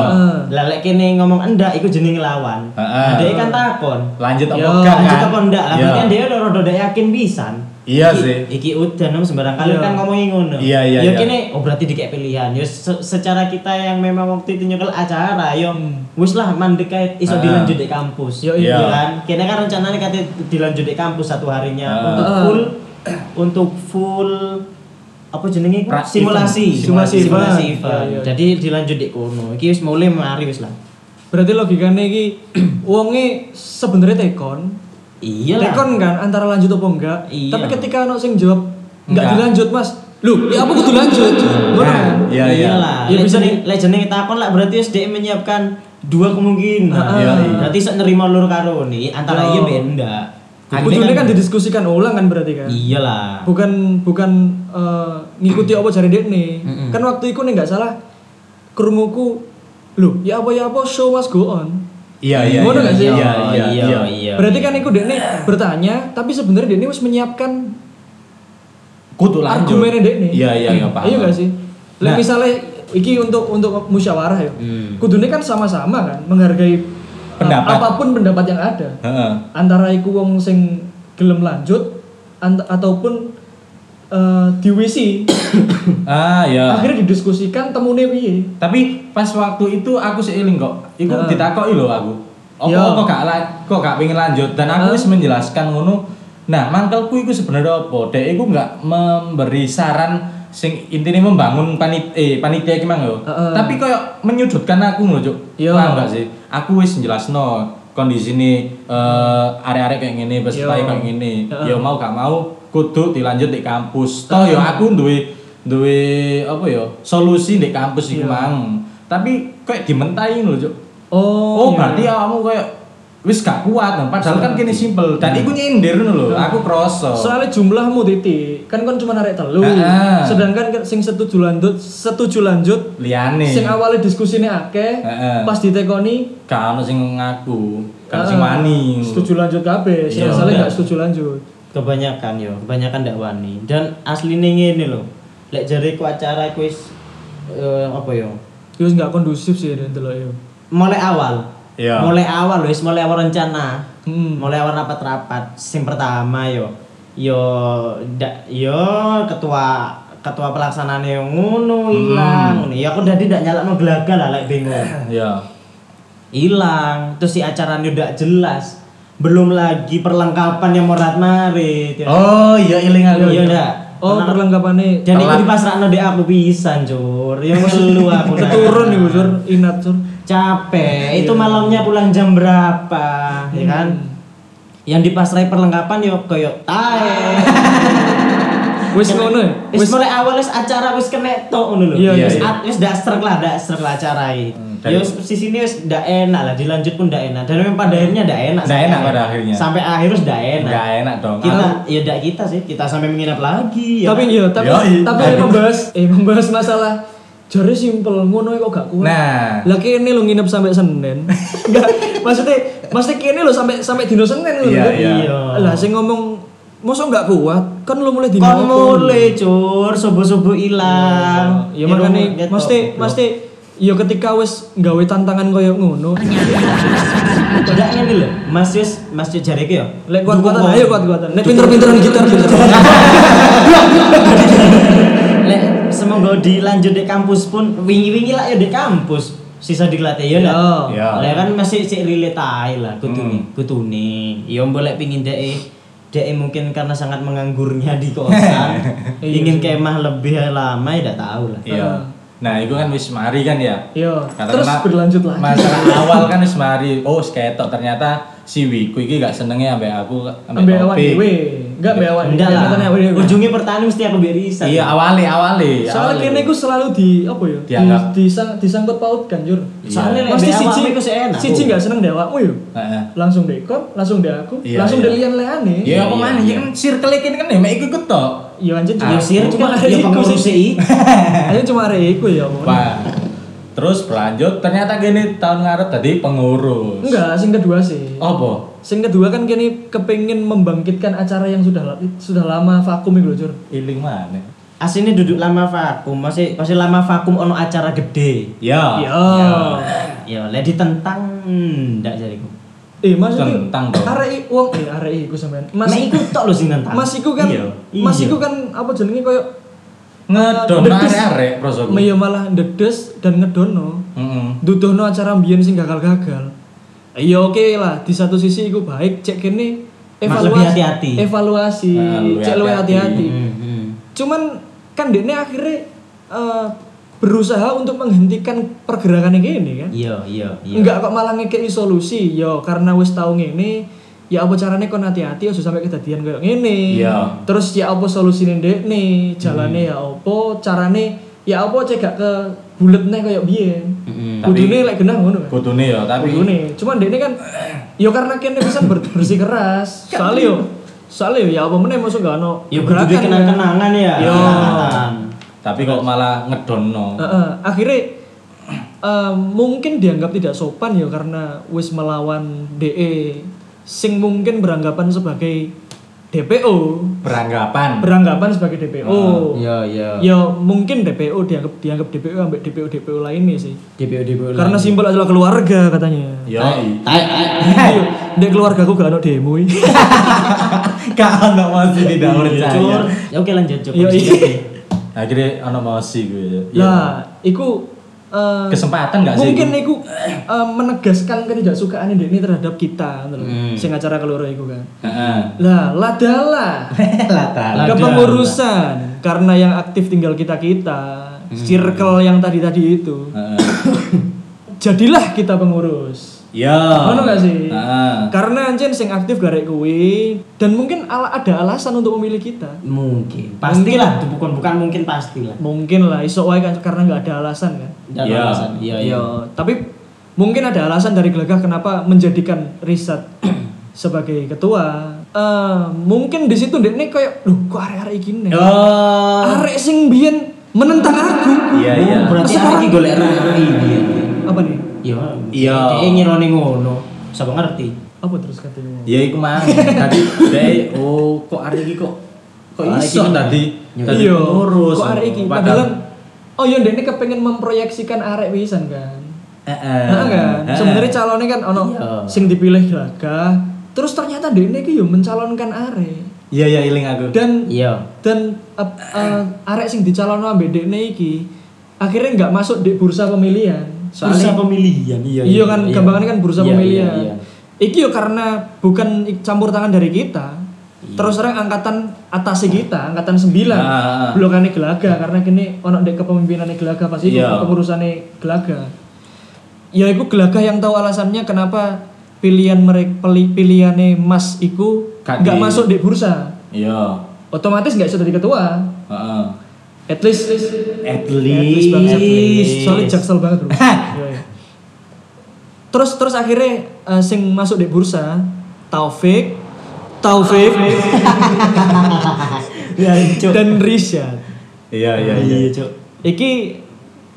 Speaker 4: Lah lek kene ngomong enggak iku jenenge ngelawan.
Speaker 2: Heeh.
Speaker 4: Nah, dhek kan takon.
Speaker 2: Lanjut apa
Speaker 3: Yo,
Speaker 2: enggak
Speaker 4: Lanjut
Speaker 2: kan?
Speaker 4: apa enggak? Lah
Speaker 2: Iya.
Speaker 4: berarti kan dia udah rada yakin pisan.
Speaker 2: Iya
Speaker 4: Iki-
Speaker 2: sih.
Speaker 4: Iki udah nom sembarang kali
Speaker 3: Iya.
Speaker 4: kan ngomongin ngono.
Speaker 2: Iya, iya,
Speaker 4: Ya
Speaker 2: iya.
Speaker 4: kene oh berarti dikek pilihan. Ya se- secara kita yang memang waktu itu nyekel acara yo
Speaker 3: Hmm.
Speaker 4: wis lah mandek kae iso
Speaker 2: Ah.
Speaker 4: dilanjut di kampus.
Speaker 3: Yo,
Speaker 2: iya.
Speaker 4: Iya kan? Kene kan rencananya katanya dilanjut di kampus satu harinya untuk full untuk full apa jenenge iku? Simulasi.
Speaker 3: Simulasi
Speaker 4: simulasi
Speaker 3: event.
Speaker 4: event.
Speaker 3: Iya, iya.
Speaker 4: Jadi dilanjut di kono. Iki wis mulai mari wis lah.
Speaker 3: Berarti logikanya iki wonge sebenarnya tekon.
Speaker 4: Iya lah.
Speaker 3: Tekon kan antara lanjut apa enggak.
Speaker 4: Iya.
Speaker 3: Tapi ketika ono sing jawab enggak
Speaker 2: Enggak.
Speaker 3: dilanjut, Mas. Lu, ya apa kudu lanjut? Ngono kan?
Speaker 2: Iya, iya.
Speaker 4: lah.
Speaker 3: Ya, bisa
Speaker 4: lek jenenge takon lah berarti wis dhek menyiapkan dua kemungkinan.
Speaker 2: Iya, iya.
Speaker 4: Berarti iso nerima lur karo nih antara iya mbek ndak.
Speaker 3: Kudune kan didiskusikan ulang kan berarti kan?
Speaker 4: Iyalah.
Speaker 3: Bukan bukan eh, ngikuti apa jari dekne.
Speaker 4: Mm-mm.
Speaker 3: Kan waktu itu nih enggak salah krunguku Loh, ya apa ya apa show must go on.
Speaker 2: Iya, iya.
Speaker 3: Ngono
Speaker 2: iya,
Speaker 3: nggak sih?
Speaker 2: Iya, iya,
Speaker 4: iya,
Speaker 2: iya.
Speaker 4: iya.
Speaker 3: Berarti kan iku dekne bertanya, tapi sebenarnya dekne wis menyiapkan
Speaker 2: Kudu lanjut.
Speaker 3: argumennya dekne.
Speaker 2: Iya, iya, iya, paham.
Speaker 3: Iya gak sih? Lah
Speaker 2: Nah.
Speaker 3: misalnya iki untuk untuk musyawarah ya.
Speaker 4: Hmm.
Speaker 3: Kudune kan sama-sama kan menghargai
Speaker 2: Pendapat.
Speaker 3: uh, apa pun pendapat yang ada.
Speaker 2: Heeh.
Speaker 3: Antara iku wong sing gelem lanjut ant- ataupun uh, diwisi.
Speaker 2: Ah, iya.
Speaker 3: Akhirnya didiskusikan temune piye.
Speaker 2: Tapi pas waktu itu aku seiling kok. Iku
Speaker 3: Heeh.
Speaker 2: ditakoki lho aku. Apa
Speaker 3: Iya.
Speaker 2: kok gak la- kok gak pengen lanjut dan aku wis menjelaskan ngono. Nah, mangkelku iku sebenarnya apa? Dek iku gak memberi saran sing intinya membangun panit eh panitia iki mang yo.
Speaker 3: Heeh.
Speaker 2: Tapi koyo menyudutkan aku ngono, Cuk. Paham gak sih? Aku wis jelasno kondisi ini eh arek-arek kayak gini, peserta kayak gini. Ya mau gak mau kudu dilanjut di kampus. Toh ya aku duwe duwe apa ya? Solusi di kampus iku
Speaker 3: Iya.
Speaker 2: mang. Tapi kayak dimentahi lho, Cuk.
Speaker 3: Oh,
Speaker 2: Oh,
Speaker 3: iya.
Speaker 2: berarti kamu kayak wis gak kuat. Nah, Padahal kan kini simpel dan iku nyindir ngono lho. Aku kroso.
Speaker 3: Soalnya jumlahmu titik, kan kon cuma narik telu. Sedangkan kan sing setuju lanjut, setuju lanjut
Speaker 2: liyane.
Speaker 3: sing awalnya diskusi akeh,
Speaker 2: Heeh.
Speaker 3: pas ditekoni
Speaker 2: Gak ono sing ngaku, gak sing wani.
Speaker 3: Setuju lanjut kabeh, sing
Speaker 2: Iya.
Speaker 3: asale
Speaker 4: Iya.
Speaker 3: gak setuju lanjut.
Speaker 4: Kebanyakan yo, kebanyakan ndak wani. Dan asline ngene lho. Lek jariku acara iku wis eh, apa yo?
Speaker 3: Terus gak kondusif sih dan delok yo.
Speaker 4: Mulai awal.
Speaker 2: Iya.
Speaker 4: Mulai awal wis mulai awal rencana.
Speaker 3: Hmm.
Speaker 4: mulai awal rapat-rapat sing pertama yo yo ndak yo ketua ketua pelaksanaan yang ngono hilang ya aku tadi ndak nyalakno gelaga lah lek bingung
Speaker 2: Ya.
Speaker 4: hilang terus si acaranya udah jelas belum lagi perlengkapan yang morat marit ya.
Speaker 2: Oh, iya iling aku.
Speaker 4: iya ndak
Speaker 3: Oh,
Speaker 4: Karena-
Speaker 3: perlengkapannya
Speaker 2: Telat.
Speaker 4: dipasrahno di aku pisan cur yang ngelu aku
Speaker 3: keturun nih Sur, inat Sur.
Speaker 4: Capek itu malamnya pulang jam berapa ya kan
Speaker 3: Hmm.
Speaker 4: yang dipasrai perlengkapan yo koyo tae
Speaker 3: Wis ngono ya?
Speaker 4: Wis mulai awal wis acara wis kena tok ngono lho.
Speaker 3: Iya,
Speaker 2: iya,
Speaker 4: Wis
Speaker 2: iya.
Speaker 4: wis dak strek lah, dak strek lah acara iki.
Speaker 2: Hmm,
Speaker 4: Ya wis sisi ini wis ndak enak lah, dilanjut pun ndak enak. Dan memang pada akhirnya ndak enak.
Speaker 2: Ndak
Speaker 4: sampai
Speaker 2: enak pada akhirnya.
Speaker 4: Sampai akhir wis ndak enak.
Speaker 2: Nggak enak dong.
Speaker 4: Kita
Speaker 2: Aku-
Speaker 4: ya ndak kita sih, kita sampai menginap lagi ya.
Speaker 3: tapi
Speaker 4: kan?
Speaker 3: iya tapi tapi membahas eh membahas masalah jare simpel ngono kok gak kuat
Speaker 2: Nah.
Speaker 3: lah kene lo nginep sampai Senin enggak maksudnya maksudnya kene lo sampai sampai dino Senin lho
Speaker 2: Iya,
Speaker 3: kan?
Speaker 2: iya.
Speaker 3: lah sing ngomong mosok gak kuat kan lo mulai dino apa?
Speaker 4: mulai cur, subuh-subuh ilang.
Speaker 3: ya makanya
Speaker 4: Gitu.
Speaker 3: mesti mesti ya ketika wis nggawe tantangan koyo ngono
Speaker 4: Udah ngene lho, Mas Yus, Mas Yus jareke ya.
Speaker 3: lek kuat-kuatan ayo kuat-kuatan nek pinter-pinteran gitar pinter
Speaker 4: semoga dilanjut di kampus pun wingi-wingi lah ya di kampus. Sisa dilatih ya ndak?
Speaker 2: Iya.
Speaker 4: Lek kan masih cek relate ae lah kutune,
Speaker 2: Hmm.
Speaker 4: kutune. Ya boleh pingin dek dek mungkin karena sangat menganggurnya di kosan ingin kemah lebih lama ya tidak tahu lah.
Speaker 2: Iya. Nah, itu kan wis mari kan ya.
Speaker 3: Iya, terus berlanjut lagi.
Speaker 2: Masalah awal kan wis mari. Oh, wis ketok ternyata si Wiku iki gak senenge ambek aku
Speaker 3: ambil awak dhewe enggak awak
Speaker 4: Enggak lah. Ujungnya pertanyaan mesti aku berisan.
Speaker 2: Iya, awali awali.
Speaker 3: soalnya kene iku selalu di apa ya
Speaker 2: Dianggap.
Speaker 3: di, disang, disangkut paut kan jur
Speaker 4: Soalnya lek
Speaker 3: pasti
Speaker 4: mbek
Speaker 3: siji
Speaker 4: sih enak.
Speaker 3: siji gak seneng awakmu yo
Speaker 2: Heeh.
Speaker 3: langsung deh kon langsung deh aku
Speaker 2: Iya,
Speaker 3: langsung
Speaker 2: iya.
Speaker 3: deh lian leane
Speaker 2: Ya apa
Speaker 4: Iya,
Speaker 2: mana?
Speaker 4: iya.
Speaker 2: Ya kan circle iki kan ya mek iku ikut tok.
Speaker 3: iya anjir
Speaker 2: Ah,
Speaker 4: Ya sir
Speaker 3: cuma ada
Speaker 4: ya
Speaker 3: iku
Speaker 4: pengurus
Speaker 3: sih
Speaker 4: sih.
Speaker 3: aja cuma ada iku ya.
Speaker 2: Wah. Terus berlanjut ternyata gini tahun ngarep tadi pengurus.
Speaker 3: enggak sing kedua sih
Speaker 2: Apa?
Speaker 3: sing kedua kan kini kepengin membangkitkan acara yang sudah sudah lama vakum itu loh jur
Speaker 2: Iling mana?
Speaker 4: Aslinya duduk lama vakum, masih masih lama vakum ono acara gede.
Speaker 2: Ya.
Speaker 3: iya
Speaker 4: Ya, lek ditentang ndak jariku.
Speaker 3: eh maksudnya
Speaker 2: Tentang dong.
Speaker 3: arek i- wong eh arek iku sampean
Speaker 4: Mas
Speaker 3: mas
Speaker 4: iku tok lho sing nentang.
Speaker 3: mas iku kan
Speaker 2: Iya.
Speaker 3: mas
Speaker 4: Iya.
Speaker 3: iku kan apa jenenge koyo
Speaker 2: Ngedon
Speaker 3: Ndedes.
Speaker 2: arek-arek prosoku.
Speaker 3: Iya malah ndedes dan ngedono.
Speaker 2: Heeh.
Speaker 3: Duduhno acara mbiyen sing gagal-gagal. Iya oke lah, di satu sisi iku baik, cek kene evaluasi.
Speaker 4: hati-hati.
Speaker 3: Evaluasi,
Speaker 2: Ah, lebih
Speaker 3: cek luwih
Speaker 2: hati-hati.
Speaker 3: hati-hati.
Speaker 4: Hmm, hmm.
Speaker 3: Cuman kan dekne akhirnya eh, berusaha untuk menghentikan pergerakan ini kan.
Speaker 4: Iya, iya, iya.
Speaker 3: Enggak kok malah ngekei solusi. Yo karena wis tau ngene, ya apa carane kon hati-hati aja sampai kedadian kayak ngene.
Speaker 2: Iya.
Speaker 3: Terus ya apa solusine ndekne, jalane ya apa, carane ya apa cek gak ke buletne kayak biyen.
Speaker 2: Tapi-
Speaker 3: Kudune lek genah ngono kan.
Speaker 2: Kudune ya, tapi
Speaker 3: Kudune. Cuman ndekne kan yo karena kene bisa ber- bersih keras. Soalnya yo soalnya yo ya apa meneh masuk gak ono
Speaker 4: Ya
Speaker 3: gerakan,
Speaker 4: kenang-kenangan ya.
Speaker 3: Iya.
Speaker 4: Kenangan.
Speaker 2: tapi kok malah ngedono.
Speaker 3: Heeh, akhirnya eh, mungkin dianggap tidak sopan ya karena wis melawan DE sing mungkin beranggapan sebagai DPO
Speaker 2: Beranggapan.
Speaker 3: beranggapan sebagai DPO
Speaker 4: Iya, iya.
Speaker 3: ya mungkin DPO dianggap dianggap DPO ambek DPO DPO lainnya sih
Speaker 4: DPO DPO.
Speaker 3: karena simbol adalah keluarga katanya. Iya, Dek keluarga aku gak ada demo iki.
Speaker 2: Gak ono masih tidak
Speaker 4: Cur.
Speaker 2: percaya.
Speaker 4: Ya oke lanjut Cuk.
Speaker 3: Iya, iya.
Speaker 2: Akhirnya ono masih gue. ya.
Speaker 3: Lah, iku eh,
Speaker 2: Kesempatan gak sih?
Speaker 3: mungkin
Speaker 2: iku?
Speaker 3: eh, menegaskan ketidaksukaan ini terhadap kita lho.
Speaker 4: Hmm.
Speaker 3: sing acara keloro iku kan
Speaker 2: Heeh.
Speaker 3: lah ladalah
Speaker 2: Latar.
Speaker 4: Lah.
Speaker 3: kepengurusan karena yang aktif tinggal kita kita
Speaker 2: Hmm.
Speaker 3: circle yang tadi tadi itu jadilah kita pengurus
Speaker 2: Ya.
Speaker 3: Ngono gak sih?
Speaker 2: Heeh.
Speaker 3: karena anjen sing aktif garek kuwi dan mungkin ala- ada alasan untuk memilih kita
Speaker 4: Mungkin. Pastilah, itu bukan bukan mungkin pastilah.
Speaker 3: mungkin lah iso wae kan karena nggak ada alasan kan
Speaker 2: Iya.
Speaker 4: alasan. Iya, iya.
Speaker 3: Iya, tapi mungkin ada alasan dari Gelagah kenapa menjadikan Risat sebagai ketua. Eh, mungkin di situ Dekne kayak, "Loh, kok arek-arek iki nih?
Speaker 2: Oh.
Speaker 3: Arek sing biyen menentang aku."
Speaker 2: Iya iya.
Speaker 4: Oh, berarti hari golek.
Speaker 3: Apa nih?
Speaker 4: Iya.
Speaker 2: Iya.
Speaker 4: Dia ngirone ngono. Siapa ngerti?
Speaker 3: Apa terus katanya?
Speaker 2: Ya iku mang. Tadi deh oh kok hari iki kok kok
Speaker 4: Arek
Speaker 2: iso tadi tadi
Speaker 3: Iya,
Speaker 2: pengurus.
Speaker 3: kok arek iki? Padahal Oh iya, Dekne kepengen memproyeksikan arek pisan kan.
Speaker 2: Heeh.
Speaker 3: Nah, kan? Sebenarnya calonnya kan ono
Speaker 4: Iya.
Speaker 3: sing dipilih Gelagah. Terus ternyata Dekne iki yo mencalonkan arek.
Speaker 2: Iya iya iling aku.
Speaker 3: Dan
Speaker 4: Iya.
Speaker 3: dan uh, uh, arek sing dicalonno ambek dekne iki akhirnya nggak masuk di bursa pemilihan
Speaker 4: Bursa
Speaker 3: soalnya
Speaker 4: pemilihan. Iya.
Speaker 3: iya kan gampangannya kan bursa
Speaker 4: Iya,
Speaker 3: pemilihan
Speaker 4: Iya, iya.
Speaker 3: iki yo karena bukan campur tangan dari kita
Speaker 4: Iya.
Speaker 3: terus orang angkatan atas kita angkatan 9
Speaker 2: Ah.
Speaker 3: blokane gelaga karena kini ono dek kepemimpinannya gelaga pasti
Speaker 2: Iya.
Speaker 3: pengurusannya gelaga ya itu gelaga yang tahu alasannya kenapa pilihan mereka pilihannya mas iku
Speaker 2: Gak
Speaker 3: nggak masuk di bursa
Speaker 2: Iya.
Speaker 3: otomatis nggak iso jadi ketua.
Speaker 2: Heeh.
Speaker 3: At least
Speaker 4: At
Speaker 3: At least banget.
Speaker 4: least.
Speaker 3: Soalnya jaksel banget bro. Iya, iya. terus terus akhirnya eh, sing masuk di bursa Taufik, Taufik,
Speaker 4: Ya, Cuk.
Speaker 3: dan Risyad.
Speaker 2: Iya iya iya.
Speaker 4: Iya, Cuk.
Speaker 3: Iki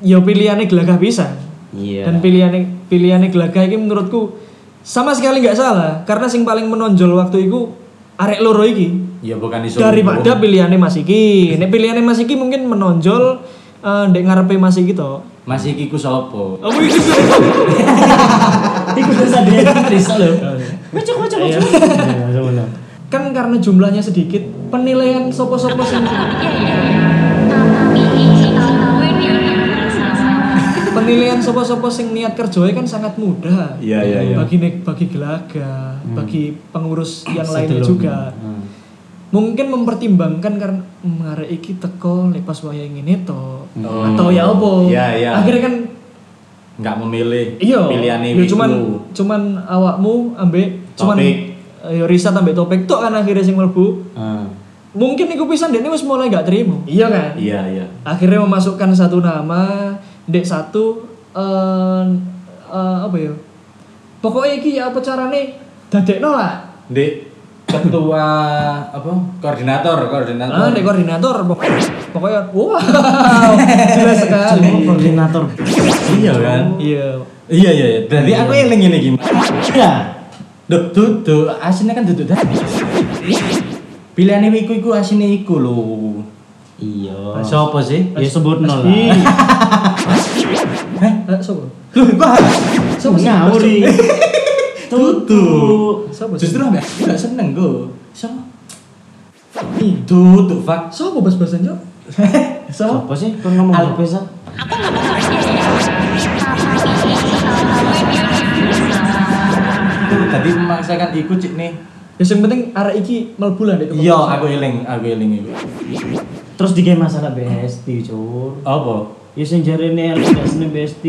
Speaker 3: yo pilihannya gelagah bisa.
Speaker 4: Iya.
Speaker 3: Dan pilihannya pilihannya gelagah ini menurutku sama sekali nggak salah karena sing paling menonjol waktu itu arek loro iki
Speaker 2: Ya bukan iso.
Speaker 3: daripada pilihannya Mas Iki. Nek pilihannya Mas Iki mungkin menonjol eh ndek ngarepe Mas Iki to.
Speaker 2: Mas iki ku sapa?
Speaker 3: Apa iki?
Speaker 4: Iku bisa dia Risa lho.
Speaker 3: Iya.
Speaker 4: Iya, sebenarnya.
Speaker 3: kan karena jumlahnya sedikit penilaian sopo-sopo sing penilaian sopo-sopo sing niat kerja kan sangat mudah
Speaker 2: Iya iya iya.
Speaker 3: bagi nek- bagi gelaga bagi pengurus yang lainnya juga
Speaker 4: Hmm.
Speaker 3: Mungkin mempertimbangkan karena mengarek iki teko lepas waya ngene to
Speaker 2: Oh.
Speaker 3: atau ya apa
Speaker 2: Iya, iya.
Speaker 3: akhirnya kan
Speaker 2: Enggak memilih
Speaker 3: iya
Speaker 2: pilihannya
Speaker 3: ya cuman cuman awakmu ambek cuman
Speaker 2: Topik.
Speaker 3: ya riset ambek topik tok kan akhirnya sing mlebu
Speaker 4: Ah.
Speaker 3: mungkin iku pisan dekne wis mulai gak terima iya kan
Speaker 2: Iya iya.
Speaker 3: akhirnya memasukkan satu nama dek satu eh eh, apa ya pokoknya iki ya apa carane dadekno lah
Speaker 2: Dek ketua apa? Koordinator, koordinator.
Speaker 3: ah koordinator pokoknya pokoknya wow jelas sekali
Speaker 4: koordinator.
Speaker 2: Iya kan?
Speaker 3: iya
Speaker 2: Iya iya iya. Berarti aku eling ini gimana?
Speaker 4: Ya.
Speaker 2: Duh, duduk, asinnya kan duduk tadi. Pilihannya iku iku asinnya iku lho.
Speaker 4: Iya.
Speaker 2: Siapa sih?
Speaker 4: Ya sebut nol lah.
Speaker 2: Heh?
Speaker 3: Eh, sopo?
Speaker 2: Loh, gua
Speaker 3: Sopo sih? Sopo sih?
Speaker 2: Justru enggak enggak seneng go. Siapa? Tutup, Fak.
Speaker 3: Sopo bas-basan Cok?
Speaker 2: Siapa?
Speaker 4: Apa sih? Kan ngomong
Speaker 2: Al-
Speaker 4: apa sih?
Speaker 2: Tadi memaksakan ikut cik nih.
Speaker 3: Ya yang penting arek iki mlebu lah
Speaker 2: Iya, aku eling, aku eling itu.
Speaker 4: Terus di game masalah BST, Cur.
Speaker 2: Apa?
Speaker 4: Ya sing jarene gak seneng BST.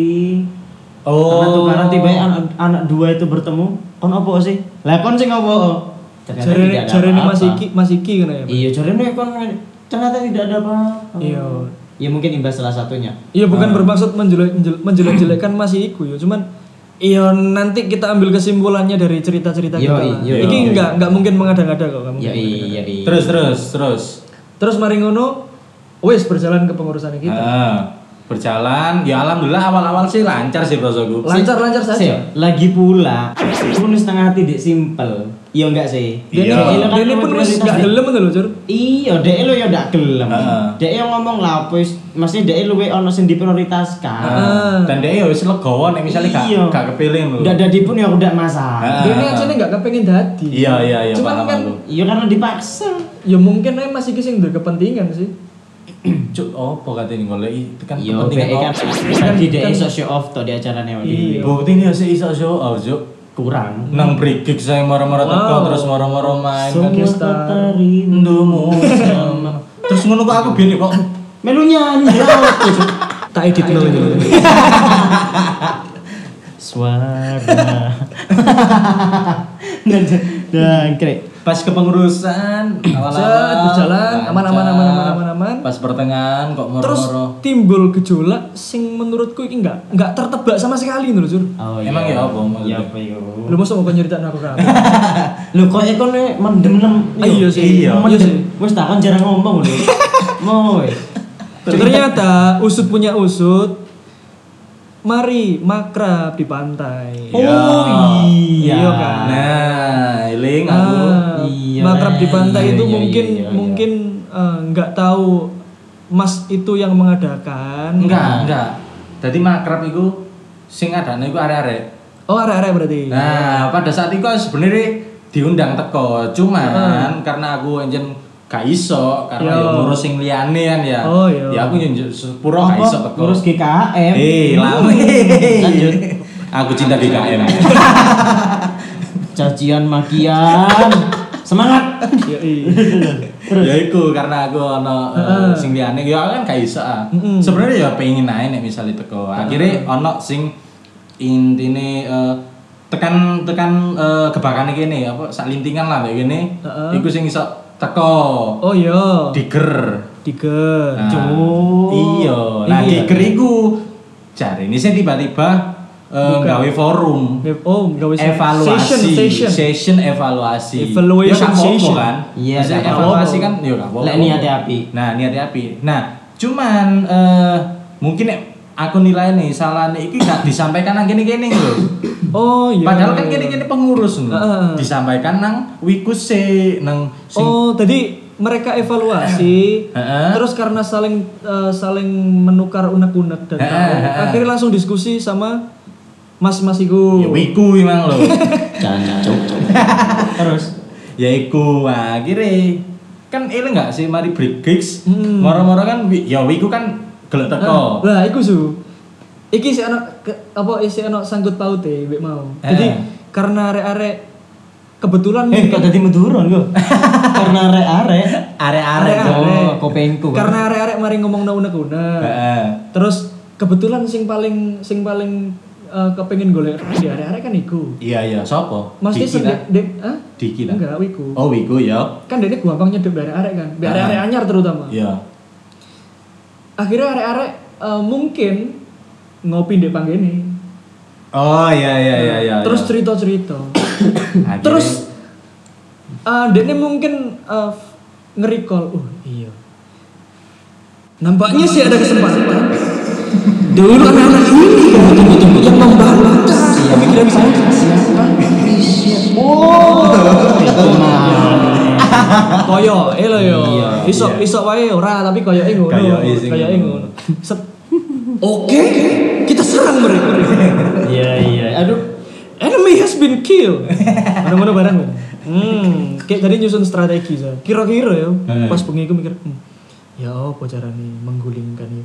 Speaker 4: Karena
Speaker 2: Oh.
Speaker 4: tukaran tiba anak, anak dua itu bertemu, kon apa sih? Lah kon sing apa? Ternyata
Speaker 3: Jarene
Speaker 4: ada
Speaker 3: jarene Mas. Iki, Mas Iki kan ya.
Speaker 4: Iya, jarene kon ternyata tidak ada apa-apa.
Speaker 3: Iya.
Speaker 4: Ya mungkin imbas salah satunya.
Speaker 3: Iya bukan
Speaker 2: Ah.
Speaker 3: bermaksud menjelek menjel- menjelek-jelekan masih iku ya, cuman iya nanti kita ambil kesimpulannya dari cerita-cerita kita.
Speaker 4: iya,
Speaker 3: Iki
Speaker 2: iya.
Speaker 3: enggak enggak mungkin mengada-ngada kok kamu.
Speaker 4: Ya iya iya.
Speaker 2: Terus terus terus.
Speaker 3: Terus mari ngono wes berjalan ke pengurusan kita.
Speaker 2: Ah, berjalan, ya alhamdulillah awal-awal sih lancar sih prosoku.
Speaker 3: Lancar-lancar
Speaker 4: Sih,
Speaker 3: saja.
Speaker 4: lagi pula, nih setengah hati dek simpel. Iya enggak sih?
Speaker 2: Iya.
Speaker 3: dene pun wis enggak gelem lho, Jur.
Speaker 4: Iya, dek lo ya ndak gelem.
Speaker 2: Heeh.
Speaker 4: Dek yang ngomong lah, wis maksudnya dek luwe ono sing diprioritaskan.
Speaker 3: Ah.
Speaker 2: Dan dia ya wis legowo nek misalnya gak
Speaker 4: Iya.
Speaker 2: gak kepilih lho.
Speaker 4: Udah dadi pun ya udah masalah.
Speaker 2: Ah.
Speaker 3: Dene aja enggak kepengen dadi.
Speaker 2: Iya iya iya
Speaker 3: Cuman
Speaker 2: paham
Speaker 3: kan.
Speaker 4: Iya karena dipaksa.
Speaker 3: ya mungkin aja masih sing duwe kepentingan sih.
Speaker 2: Cuk, opo katanya golek itu kan
Speaker 4: BE kan
Speaker 2: opo.
Speaker 4: tadi dek
Speaker 3: kan-
Speaker 4: iso show off to di acaranya
Speaker 3: Iya.
Speaker 2: Bukti ini sih iso show off, Cuk.
Speaker 4: kurang.
Speaker 2: Nang break gig saya moro-moro teko terus moro-moro main kan.
Speaker 3: Semua
Speaker 4: Semua
Speaker 3: Star.
Speaker 2: Ndumu sama. Terus ngono kok aku biyen kok
Speaker 4: Melu nyanyi ya Cuk?
Speaker 3: Tak edit dulu ini.
Speaker 4: Suara. Dan dan krek.
Speaker 2: Pas kepengurusan awal-awal
Speaker 3: berjalan, aman, aman, aman, aman, aman, aman.
Speaker 2: Pas pertengahan kok
Speaker 3: Terus
Speaker 2: moro-moro.
Speaker 3: timbul gejolak sing menurutku ini enggak enggak tertebak sama sekali lho, Jur.
Speaker 4: Oh
Speaker 2: Emang ya apa?
Speaker 4: Iya apa iku?
Speaker 3: Lu masa mau nyeritain aku kan?
Speaker 4: Lu kok ekon mendem lem.
Speaker 3: Ah, iya sih.
Speaker 2: Iya.
Speaker 3: Iya sih.
Speaker 4: Wes tak kan jarang ngomong lho. Mau.
Speaker 3: Ternyata usut punya usut. Mari makrab di pantai.
Speaker 2: Iya.
Speaker 4: Oh, iya.
Speaker 3: Iya kan?
Speaker 2: Nah, eling aku.
Speaker 3: Ah,
Speaker 4: Iya,
Speaker 3: makrab di pantai
Speaker 4: iya,
Speaker 3: itu
Speaker 4: iya,
Speaker 3: mungkin
Speaker 4: iya, iya.
Speaker 3: mungkin eh, nggak tahu Mas itu yang mengadakan.
Speaker 2: Enggak, enggak. Jadi makrab iku sing adane iku arek-arek.
Speaker 3: Oh, arek-arek berarti.
Speaker 2: Nah, pada saat itu kan sebenarnya diundang teko, cuman karena aku enjen gak iso karena
Speaker 3: Yo.
Speaker 2: ya ngurus sing liyane kan ya.
Speaker 3: Oh, iya.
Speaker 2: Ya aku nyenjuk sepuro gak iso teko.
Speaker 4: Ngurus GKM.
Speaker 2: Eh, lama.
Speaker 4: Lanjut.
Speaker 2: Aku cinta DKM.
Speaker 4: Cacian makian. Semangat.
Speaker 3: Iya.
Speaker 2: ya iku karena aku ono uh, sing liyane ya kan gak iso ah.
Speaker 3: Mm-mm.
Speaker 2: Sebenarnya ya pengen ae nek misalnya teko. Akhirnya ono sing intine eh, tekan tekan uh, gebakane kene apa sak lintingan lah kayak gini.
Speaker 3: Heeh.
Speaker 2: Iku sing iso teko
Speaker 3: Oh iya.
Speaker 2: diger.
Speaker 3: Tiga.
Speaker 2: Nah,
Speaker 4: Cuk.
Speaker 2: Iya, nah
Speaker 3: Iya.
Speaker 2: diger iku cari ini saya tiba-tiba eh,
Speaker 3: Bukan.
Speaker 2: gawe forum
Speaker 3: Oh, gawe
Speaker 2: evaluasi
Speaker 3: session, session.
Speaker 2: evaluasi
Speaker 3: Evaluation
Speaker 2: Ya,
Speaker 3: session.
Speaker 2: kan
Speaker 4: Iya, gak
Speaker 2: evaluasi kan ya gak apa-apa
Speaker 4: Lek niate api.
Speaker 2: nah niatnya api nah cuman eh mungkin nek aku nilai nih salah nih iki gak disampaikan nang kene-kene lho
Speaker 3: Oh iya.
Speaker 2: padahal kan kene-kene pengurus lho
Speaker 3: Heeh.
Speaker 2: disampaikan nang wikus sih nang sing
Speaker 3: Oh, tadi mereka evaluasi,
Speaker 2: Heeh.
Speaker 3: terus karena saling eh, saling menukar unek-unek dan
Speaker 2: heeh.
Speaker 3: akhirnya langsung diskusi sama mas-mas iku.
Speaker 2: ya wiku emang lho
Speaker 4: Jangan Terus
Speaker 2: ya iku akhirnya kan ini nggak sih mari break gigs
Speaker 3: Hmm.
Speaker 2: moro-moro kan ya wiku kan gelek teko
Speaker 3: Lah, iku su. Iki si anak apa isi anak sangkut paute mbek mau. Jadi
Speaker 2: Eh.
Speaker 3: karena arek-arek kebetulan
Speaker 4: Eh, kok dadi menduron kok. Karena arek-arek.
Speaker 3: Arek-arek.
Speaker 4: Oh, kopengku.
Speaker 3: karena arek-arek mari ngomong unek-unek.
Speaker 2: Heeh.
Speaker 3: Terus kebetulan sing paling sing paling eh, kepengen golek di arek-arek kan iku.
Speaker 2: iya iya sopo
Speaker 3: Mesti sendiri
Speaker 2: lah.
Speaker 3: dek, ah?
Speaker 2: Diki lah.
Speaker 3: Enggak, wiku.
Speaker 2: oh wiku ya
Speaker 3: Kan dia gampang nyedek dari arek kan. Dari
Speaker 2: Ah.
Speaker 3: arek anyar terutama.
Speaker 2: iya
Speaker 3: Akhirnya arek-arek eh, mungkin ngopi di panggene.
Speaker 2: oh iya iya iya iya
Speaker 3: Terus
Speaker 2: iya.
Speaker 3: cerita-cerita.
Speaker 2: Akhirnya-
Speaker 3: Terus uh, dia mungkin uh, nge-recall, oh iya. Nampaknya sih ada kesempatan. Dulu anak-anak ini kan tunggu-tunggu yang membanggakan pemikiran saya. Koyo, eh lo yo.
Speaker 2: Iya,
Speaker 3: Isok
Speaker 2: iya.
Speaker 3: isok wae ora, tapi koyo ngono.
Speaker 2: Sing
Speaker 3: Koyo
Speaker 2: ngono.
Speaker 3: ngono. Set. Oke, kita serang mereka.
Speaker 4: Iya, iya. Aduh.
Speaker 3: Enemy has been killed. Mana-mana barang kan. Hmm, kayak tadi nyusun strategi saya. Kira-kira ya, pas bengi aku mikir, hmm, ya apa caranya menggulingkan ya.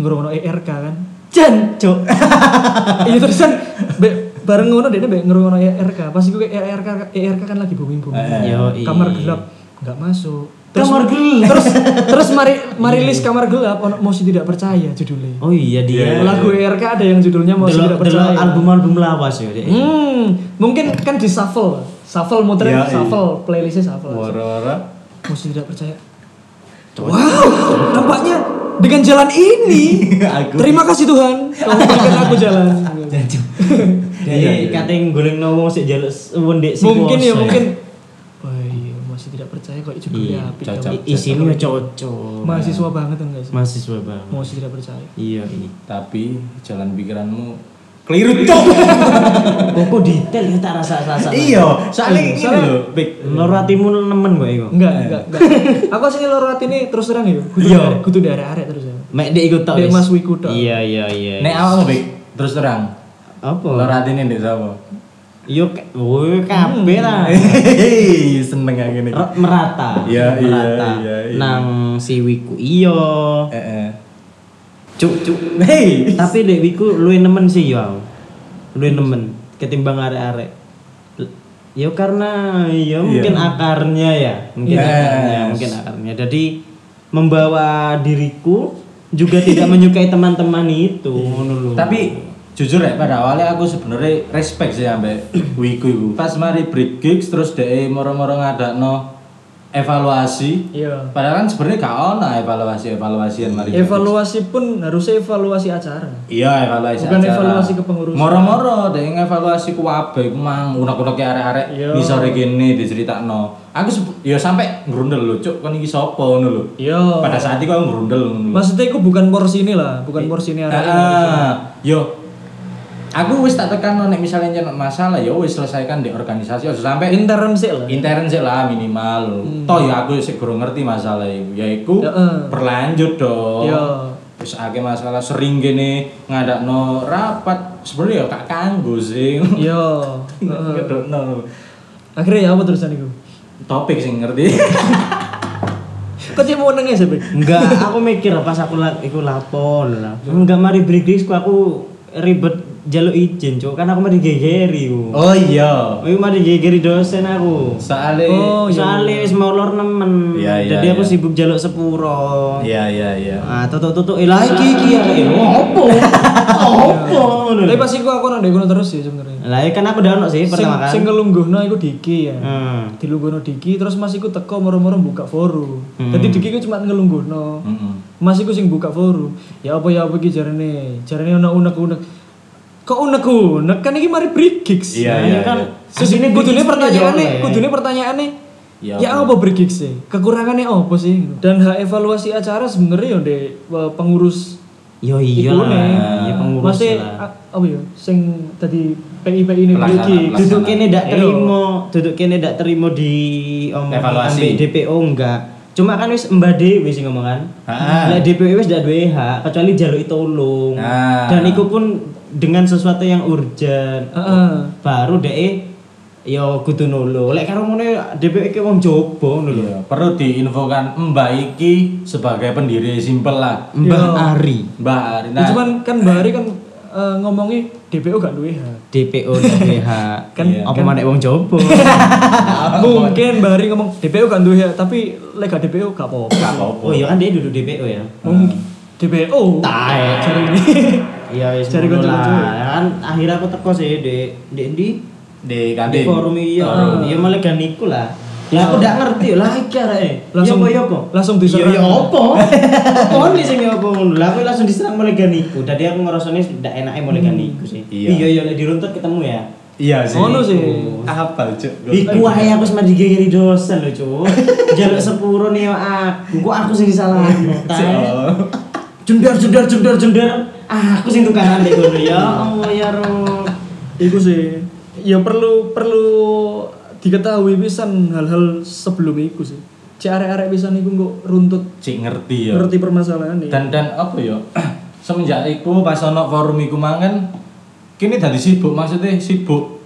Speaker 3: Ngurung ERK kan. Jan, cok. Iya terusan bareng ngono dene be ngurung ERK. Pas iku kayak ERK ERK kan lagi booming-booming.
Speaker 2: Eh,
Speaker 4: yo,
Speaker 3: Kamar
Speaker 4: iya.
Speaker 3: gelap nggak masuk.
Speaker 4: Kamar gelap.
Speaker 3: Terus terus mari mari list kamar gelap ono Mosi tidak percaya judulnya.
Speaker 4: Oh iya dia.
Speaker 2: Iya,
Speaker 3: Lagu ERK ada yang judulnya Mosi
Speaker 4: Delok-
Speaker 3: tidak percaya.
Speaker 4: album-album lawas ya.
Speaker 3: Hmm, mungkin kan di shuffle, shuffle muter
Speaker 2: Iya, iya.
Speaker 3: shuffle, playlistnya shuffle.
Speaker 2: Woro-woro.
Speaker 3: Masih tidak percaya. Wow, nampaknya dengan jalan ini.
Speaker 2: Aku-
Speaker 3: Terima kasih Tuhan, kau berikan aku jalan.
Speaker 4: Jadi katanya goleng nomo sik jaluk wendek
Speaker 3: mungkin ya mungkin. Wah iya, masih tidak percaya kok judulnya
Speaker 4: Iya,
Speaker 3: api.
Speaker 2: cocok.
Speaker 4: Isinya cocok.
Speaker 3: Mahasiswa banget enggak sih?
Speaker 4: Mahasiswa banget.
Speaker 3: Masih tidak percaya.
Speaker 4: Iya, iya.
Speaker 2: tapi jalan pikiranmu keliru cok
Speaker 4: Kok detail ya tak rasa-rasa.
Speaker 2: iya soalnya
Speaker 3: Iya,
Speaker 2: ini lho Bik.
Speaker 4: Loro atimu nemen kok iku.
Speaker 3: Enggak, enggak, enggak. Aku asli loro hati ini terus terang ya.
Speaker 2: Iya.
Speaker 3: kudu dari arek terus ya.
Speaker 4: Mek dek ikut tok.
Speaker 3: Dek. Mas Wiku tok.
Speaker 4: Iya, iya, iya.
Speaker 2: nek awakmu Bik terus terang
Speaker 4: apa?
Speaker 2: lo ratine ndek sapa
Speaker 4: Yo, woi kabeh lah.
Speaker 2: Hehehe, seneng gini
Speaker 4: Ro- merata.
Speaker 2: Iya, iya,
Speaker 4: merata.
Speaker 2: iya, iya.
Speaker 4: Nang si Wiku iya.
Speaker 2: eh eh
Speaker 4: Cuk, cuk.
Speaker 2: hei
Speaker 4: Tapi dek Wiku luwe nemen sih yo. aku. Luwe nemen ketimbang arek-arek. L- Ya karena ya mungkin
Speaker 2: Iya.
Speaker 4: akarnya ya, mungkin
Speaker 2: Yes.
Speaker 4: akarnya, mungkin akarnya. Jadi membawa diriku juga tidak menyukai teman-teman itu, ngono lho.
Speaker 2: tapi jujur ya pada awalnya aku sebenarnya respect sih ambek Wiku iku pas mari break gigs terus deh moro-moro ngadakno evaluasi
Speaker 3: Iya.
Speaker 2: padahal kan sebenarnya gak ono evaluasi evaluasian mari.
Speaker 3: Evaluasi pun harusnya evaluasi acara.
Speaker 2: Iya, evaluasi
Speaker 3: Bukan
Speaker 2: acara.
Speaker 3: evaluasi kepengurusan.
Speaker 2: Moro-moro deh evaluasi ku wabe ku mang unek-unek arek-arek
Speaker 3: Iya.
Speaker 2: ngisore kene diceritakno. Aku sep- ya sampai ngrundel lho, cuk, kon iki sapa ngono lho.
Speaker 3: Iya.
Speaker 2: Pada saat itu aku ngono lho.
Speaker 3: Maksudnya itu bukan porsi ini lah, bukan porsi ini arek.
Speaker 2: Ah, yo aku wis tak tekan nek misalnya nyenok masalah ya wis selesaikan di organisasi aja sampai
Speaker 3: Intern sih lah.
Speaker 2: intern sih lah minimal. Toh ya aku sih kurang ngerti masalah itu. Ya iku
Speaker 3: Heeh.
Speaker 2: berlanjut dong.
Speaker 3: Iya.
Speaker 2: Terus akeh masalah sering gini ngadakno rapat sebenarnya ya gak kanggo sih.
Speaker 3: Iya. heeh.
Speaker 2: Ngedokno.
Speaker 3: Akhirnya ya apa terusan itu?
Speaker 2: Topik sing ngerti.
Speaker 3: Kok dia mau nengnya sih?
Speaker 4: Enggak, aku mikir pas aku la iku lapor lah. Enggak mari break ku aku ribet jaluk izin, Cuk. Kan aku mari gegeri ku.
Speaker 2: Oh iya.
Speaker 4: Aku mari gegeri dosen aku.
Speaker 2: Soalnya
Speaker 3: Oh, iya.
Speaker 4: Soalnya wis mau lor nemen.
Speaker 2: Iya, iya,
Speaker 4: Jadi aku
Speaker 2: iya.
Speaker 4: sibuk jaluk sepuro.
Speaker 2: Iya iya iya.
Speaker 4: Ah, tutuk-tutuk eh lah iki iki ya. Opo? Opo?
Speaker 3: Tapi pas iku aku nang kono terus sih sebenarnya.
Speaker 4: Lah ya kan aku udah ono sih pertama kali.
Speaker 3: sing ngelungguhno iku Diki ya.
Speaker 4: Hmm.
Speaker 3: Dilungguhno Diki terus Mas iku teko moro-moro buka forum.
Speaker 4: Hmm.
Speaker 3: Jadi Diki iku cuma ngelungguhno.
Speaker 2: Heeh.
Speaker 3: Mas iku sing buka forum. Ya apa ya apa iki jarene? Jarene ono unek-unek. Kok unek-unek kan iki mari break gigs.
Speaker 2: Iya,
Speaker 4: Nah,
Speaker 2: iya,
Speaker 4: ya kan
Speaker 2: iya.
Speaker 3: Terus ini
Speaker 4: aslinya
Speaker 3: kudune
Speaker 4: bikin
Speaker 3: pertanyaannya,
Speaker 4: studio,
Speaker 3: kudune pertanyaannya
Speaker 2: Ya
Speaker 3: ya,
Speaker 2: apa?
Speaker 3: apa break gigs sih? Kekurangannya apa sih? Dan hak evaluasi acara sebenarnya ya eh, pengurus
Speaker 4: Yo iya
Speaker 3: Iku nih.
Speaker 4: lah, ya pengurus
Speaker 3: Maksudnya
Speaker 4: lah.
Speaker 3: apa ya? Sing tadi PIP ini
Speaker 2: pelaksana.
Speaker 4: Duduk kene ndak
Speaker 3: Iya.
Speaker 4: terima, duduk kene ndak terima di omong
Speaker 2: Evaluasi.
Speaker 4: ambek DPO enggak. Cuma kan wis Mbak Dewi sing ngomong kan. Lah DPO wis ndak duwe hak kecuali jaluk tolong. Dan itu pun dengan sesuatu yang urgent.
Speaker 3: Heeh.
Speaker 4: Baru dek yo kudu nulung. Lek karo ngono DPO iki wong jobo ngono lho.
Speaker 2: Iya, perlu diinfokan Mbak iki sebagai pendiri simpel lah.
Speaker 4: Mbak
Speaker 3: Iya.
Speaker 4: Ari,
Speaker 2: Mbak Ari.
Speaker 3: Ya, cuman kan Bari kan eh, ngomongnya DPO gak duwe.
Speaker 4: DPO ndak duwe.
Speaker 3: Kan-
Speaker 2: Iya.
Speaker 4: apa maneh wong jobo.
Speaker 3: Mungkin Bari ngomong DPO gak duwe tapi lek gak DPO gak apa-apa.
Speaker 2: Gak.
Speaker 4: Oh iya kan dia duduk DPO ya.
Speaker 3: Mungkin DPO.
Speaker 4: Tae. Iya wis
Speaker 3: Cari
Speaker 4: lah. Kan akhirnya aku teko sih di di di
Speaker 2: di
Speaker 4: di
Speaker 2: kantin.
Speaker 4: forum iya.
Speaker 3: Oh.
Speaker 4: Iya malah gak niku lah. Ya aku ndak ngerti lah iki areke.
Speaker 3: Langsung-
Speaker 4: ya apa ya
Speaker 3: langsung diserang.
Speaker 4: Ya ya apa? Nih sing ya apa ngono. Lah aku langsung diserang mulai niku. Dadi aku ngerasane ndak enake mulai gak niku sih.
Speaker 2: Iya.
Speaker 4: Iya iya lek diruntut ketemu ya.
Speaker 2: Iya sih.
Speaker 3: Ngono sih.
Speaker 2: Apa, Cuk?
Speaker 4: Iku ae aku semar digegeri dosen lho, Cuk. Jaluk sepuro nih aku. Kok aku sing disalahno.
Speaker 2: Oh.
Speaker 4: Jundar jundar jundar jundar. Aku sing tukaran dek ngono ya. Allah ya Rob.
Speaker 3: Iku sih. Ya perlu perlu diketahui pisan hal-hal sebelum iku sih. Cek arek-arek pisan iku kok runtut
Speaker 2: Cik ngerti ya.
Speaker 3: ngerti permasalahan
Speaker 2: Dan dan apa ya? Semenjak iku pas ono forum iku mangan kini dadi sibuk maksudnya sibuk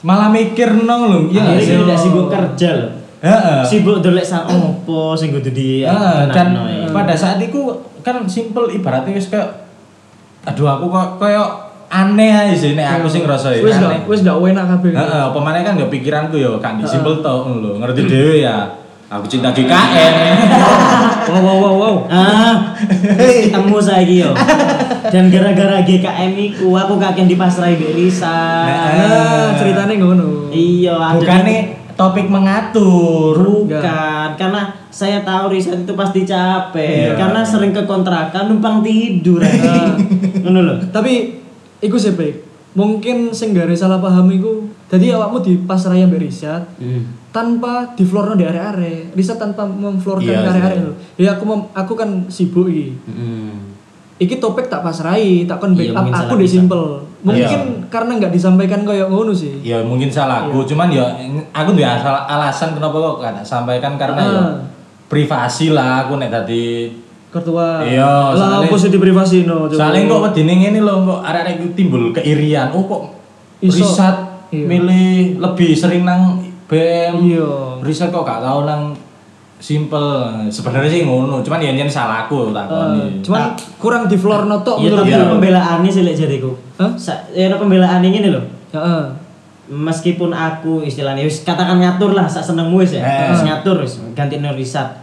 Speaker 2: malah mikir nong lho iya
Speaker 4: Iya,
Speaker 2: nggak sih
Speaker 4: tidak sibuk kerja loh.
Speaker 2: Heeh.
Speaker 4: Sibuk dolek sak opo sing kudu di
Speaker 2: dan
Speaker 4: ya.
Speaker 2: pada saat itu kan simple ibaratnya wis kayak aduh aku kok kayak aneh aja sih nek aku sing ngerasa ya
Speaker 3: Wis
Speaker 2: aneh.
Speaker 3: gak wis gak enak kabeh.
Speaker 2: Heeh, apa maneh kan gak pikiranku yo kan di simple to lho, ngerti dhewe ya. Aku cinta GKN.
Speaker 3: Wow wow wow wow.
Speaker 4: Ah, ketemu saiki yo. Dan gara-gara GKM iku aku kakek dipasrai mbek Risa.
Speaker 3: Nah, ceritanya ngono.
Speaker 4: Iya, ada-
Speaker 2: Bukannya topik mengatur.
Speaker 4: Bukan, karena saya tahu Risa itu pasti capek
Speaker 2: Iya.
Speaker 4: karena sering ke kontrakan numpang tidur.
Speaker 3: Ah.
Speaker 4: Ngono lho.
Speaker 3: Tapi iku sih baik. Mungkin sing gare salah paham iku. Jadi awakmu di pas raya mbek Risat tanpa di florno di area-area. Risat tanpa memflorkan
Speaker 2: Iya,
Speaker 3: area-area
Speaker 2: iya.
Speaker 3: lho. Ya aku mem- aku kan sibuk iki.
Speaker 4: Hmm.
Speaker 3: Iki topik tak pasrai, tak kon
Speaker 4: Iya,
Speaker 3: backup
Speaker 4: mungkin
Speaker 3: aku
Speaker 4: salah
Speaker 3: di
Speaker 4: bisa.
Speaker 3: simple. Mungkin
Speaker 2: Iya.
Speaker 3: karena nggak disampaikan kayak ngono sih.
Speaker 2: Ya mungkin salahku, cuman ya aku duwe asal alasan kenapa kok gak sampaikan karena ya
Speaker 3: Ah.
Speaker 2: privasi lah aku nek tadi
Speaker 3: Ketua.
Speaker 2: Iya,
Speaker 3: Lah apa sih di privasi no?
Speaker 2: Soalnya kok wedine ngene lho, kok arek-arek timbul keirian. Oh kok
Speaker 3: Iso.
Speaker 2: riset
Speaker 3: Iya.
Speaker 2: milih lebih sering nang BM.
Speaker 3: Iya.
Speaker 2: Riset kok gak tau nang simple. Sebenarnya sih ngono, cuman ya nyen salahku tak
Speaker 3: Eh,
Speaker 2: koni.
Speaker 3: cuman kurang di floor notok
Speaker 4: Iya, tapi
Speaker 2: Iya.
Speaker 4: pembelaannya sih lek jadiku.
Speaker 3: Hah?
Speaker 4: Sa- Ya pembelaan ini lho.
Speaker 3: Heeh.
Speaker 4: Meskipun aku istilahnya wis katakan ngatur lah sak senengmu wis ya.
Speaker 2: Eh.
Speaker 4: Wis ngatur wis ganti no riset.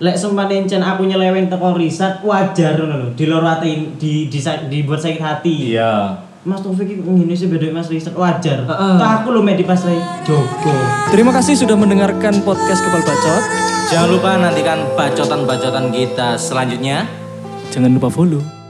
Speaker 4: Lek sempane encen aku nyeleweng teko riset wajar ngono lho. Di loro ati di, di, dibuat sakit hati.
Speaker 2: Iya.
Speaker 4: Mas Taufik ngene sih beda Mas riset wajar.
Speaker 3: Heeh.
Speaker 4: Toh aku lho mek dipasrai jogo.
Speaker 3: Terima kasih sudah mendengarkan podcast Kepal Bacot.
Speaker 2: Jangan lupa nantikan bacotan-bacotan kita selanjutnya.
Speaker 3: Jangan lupa follow.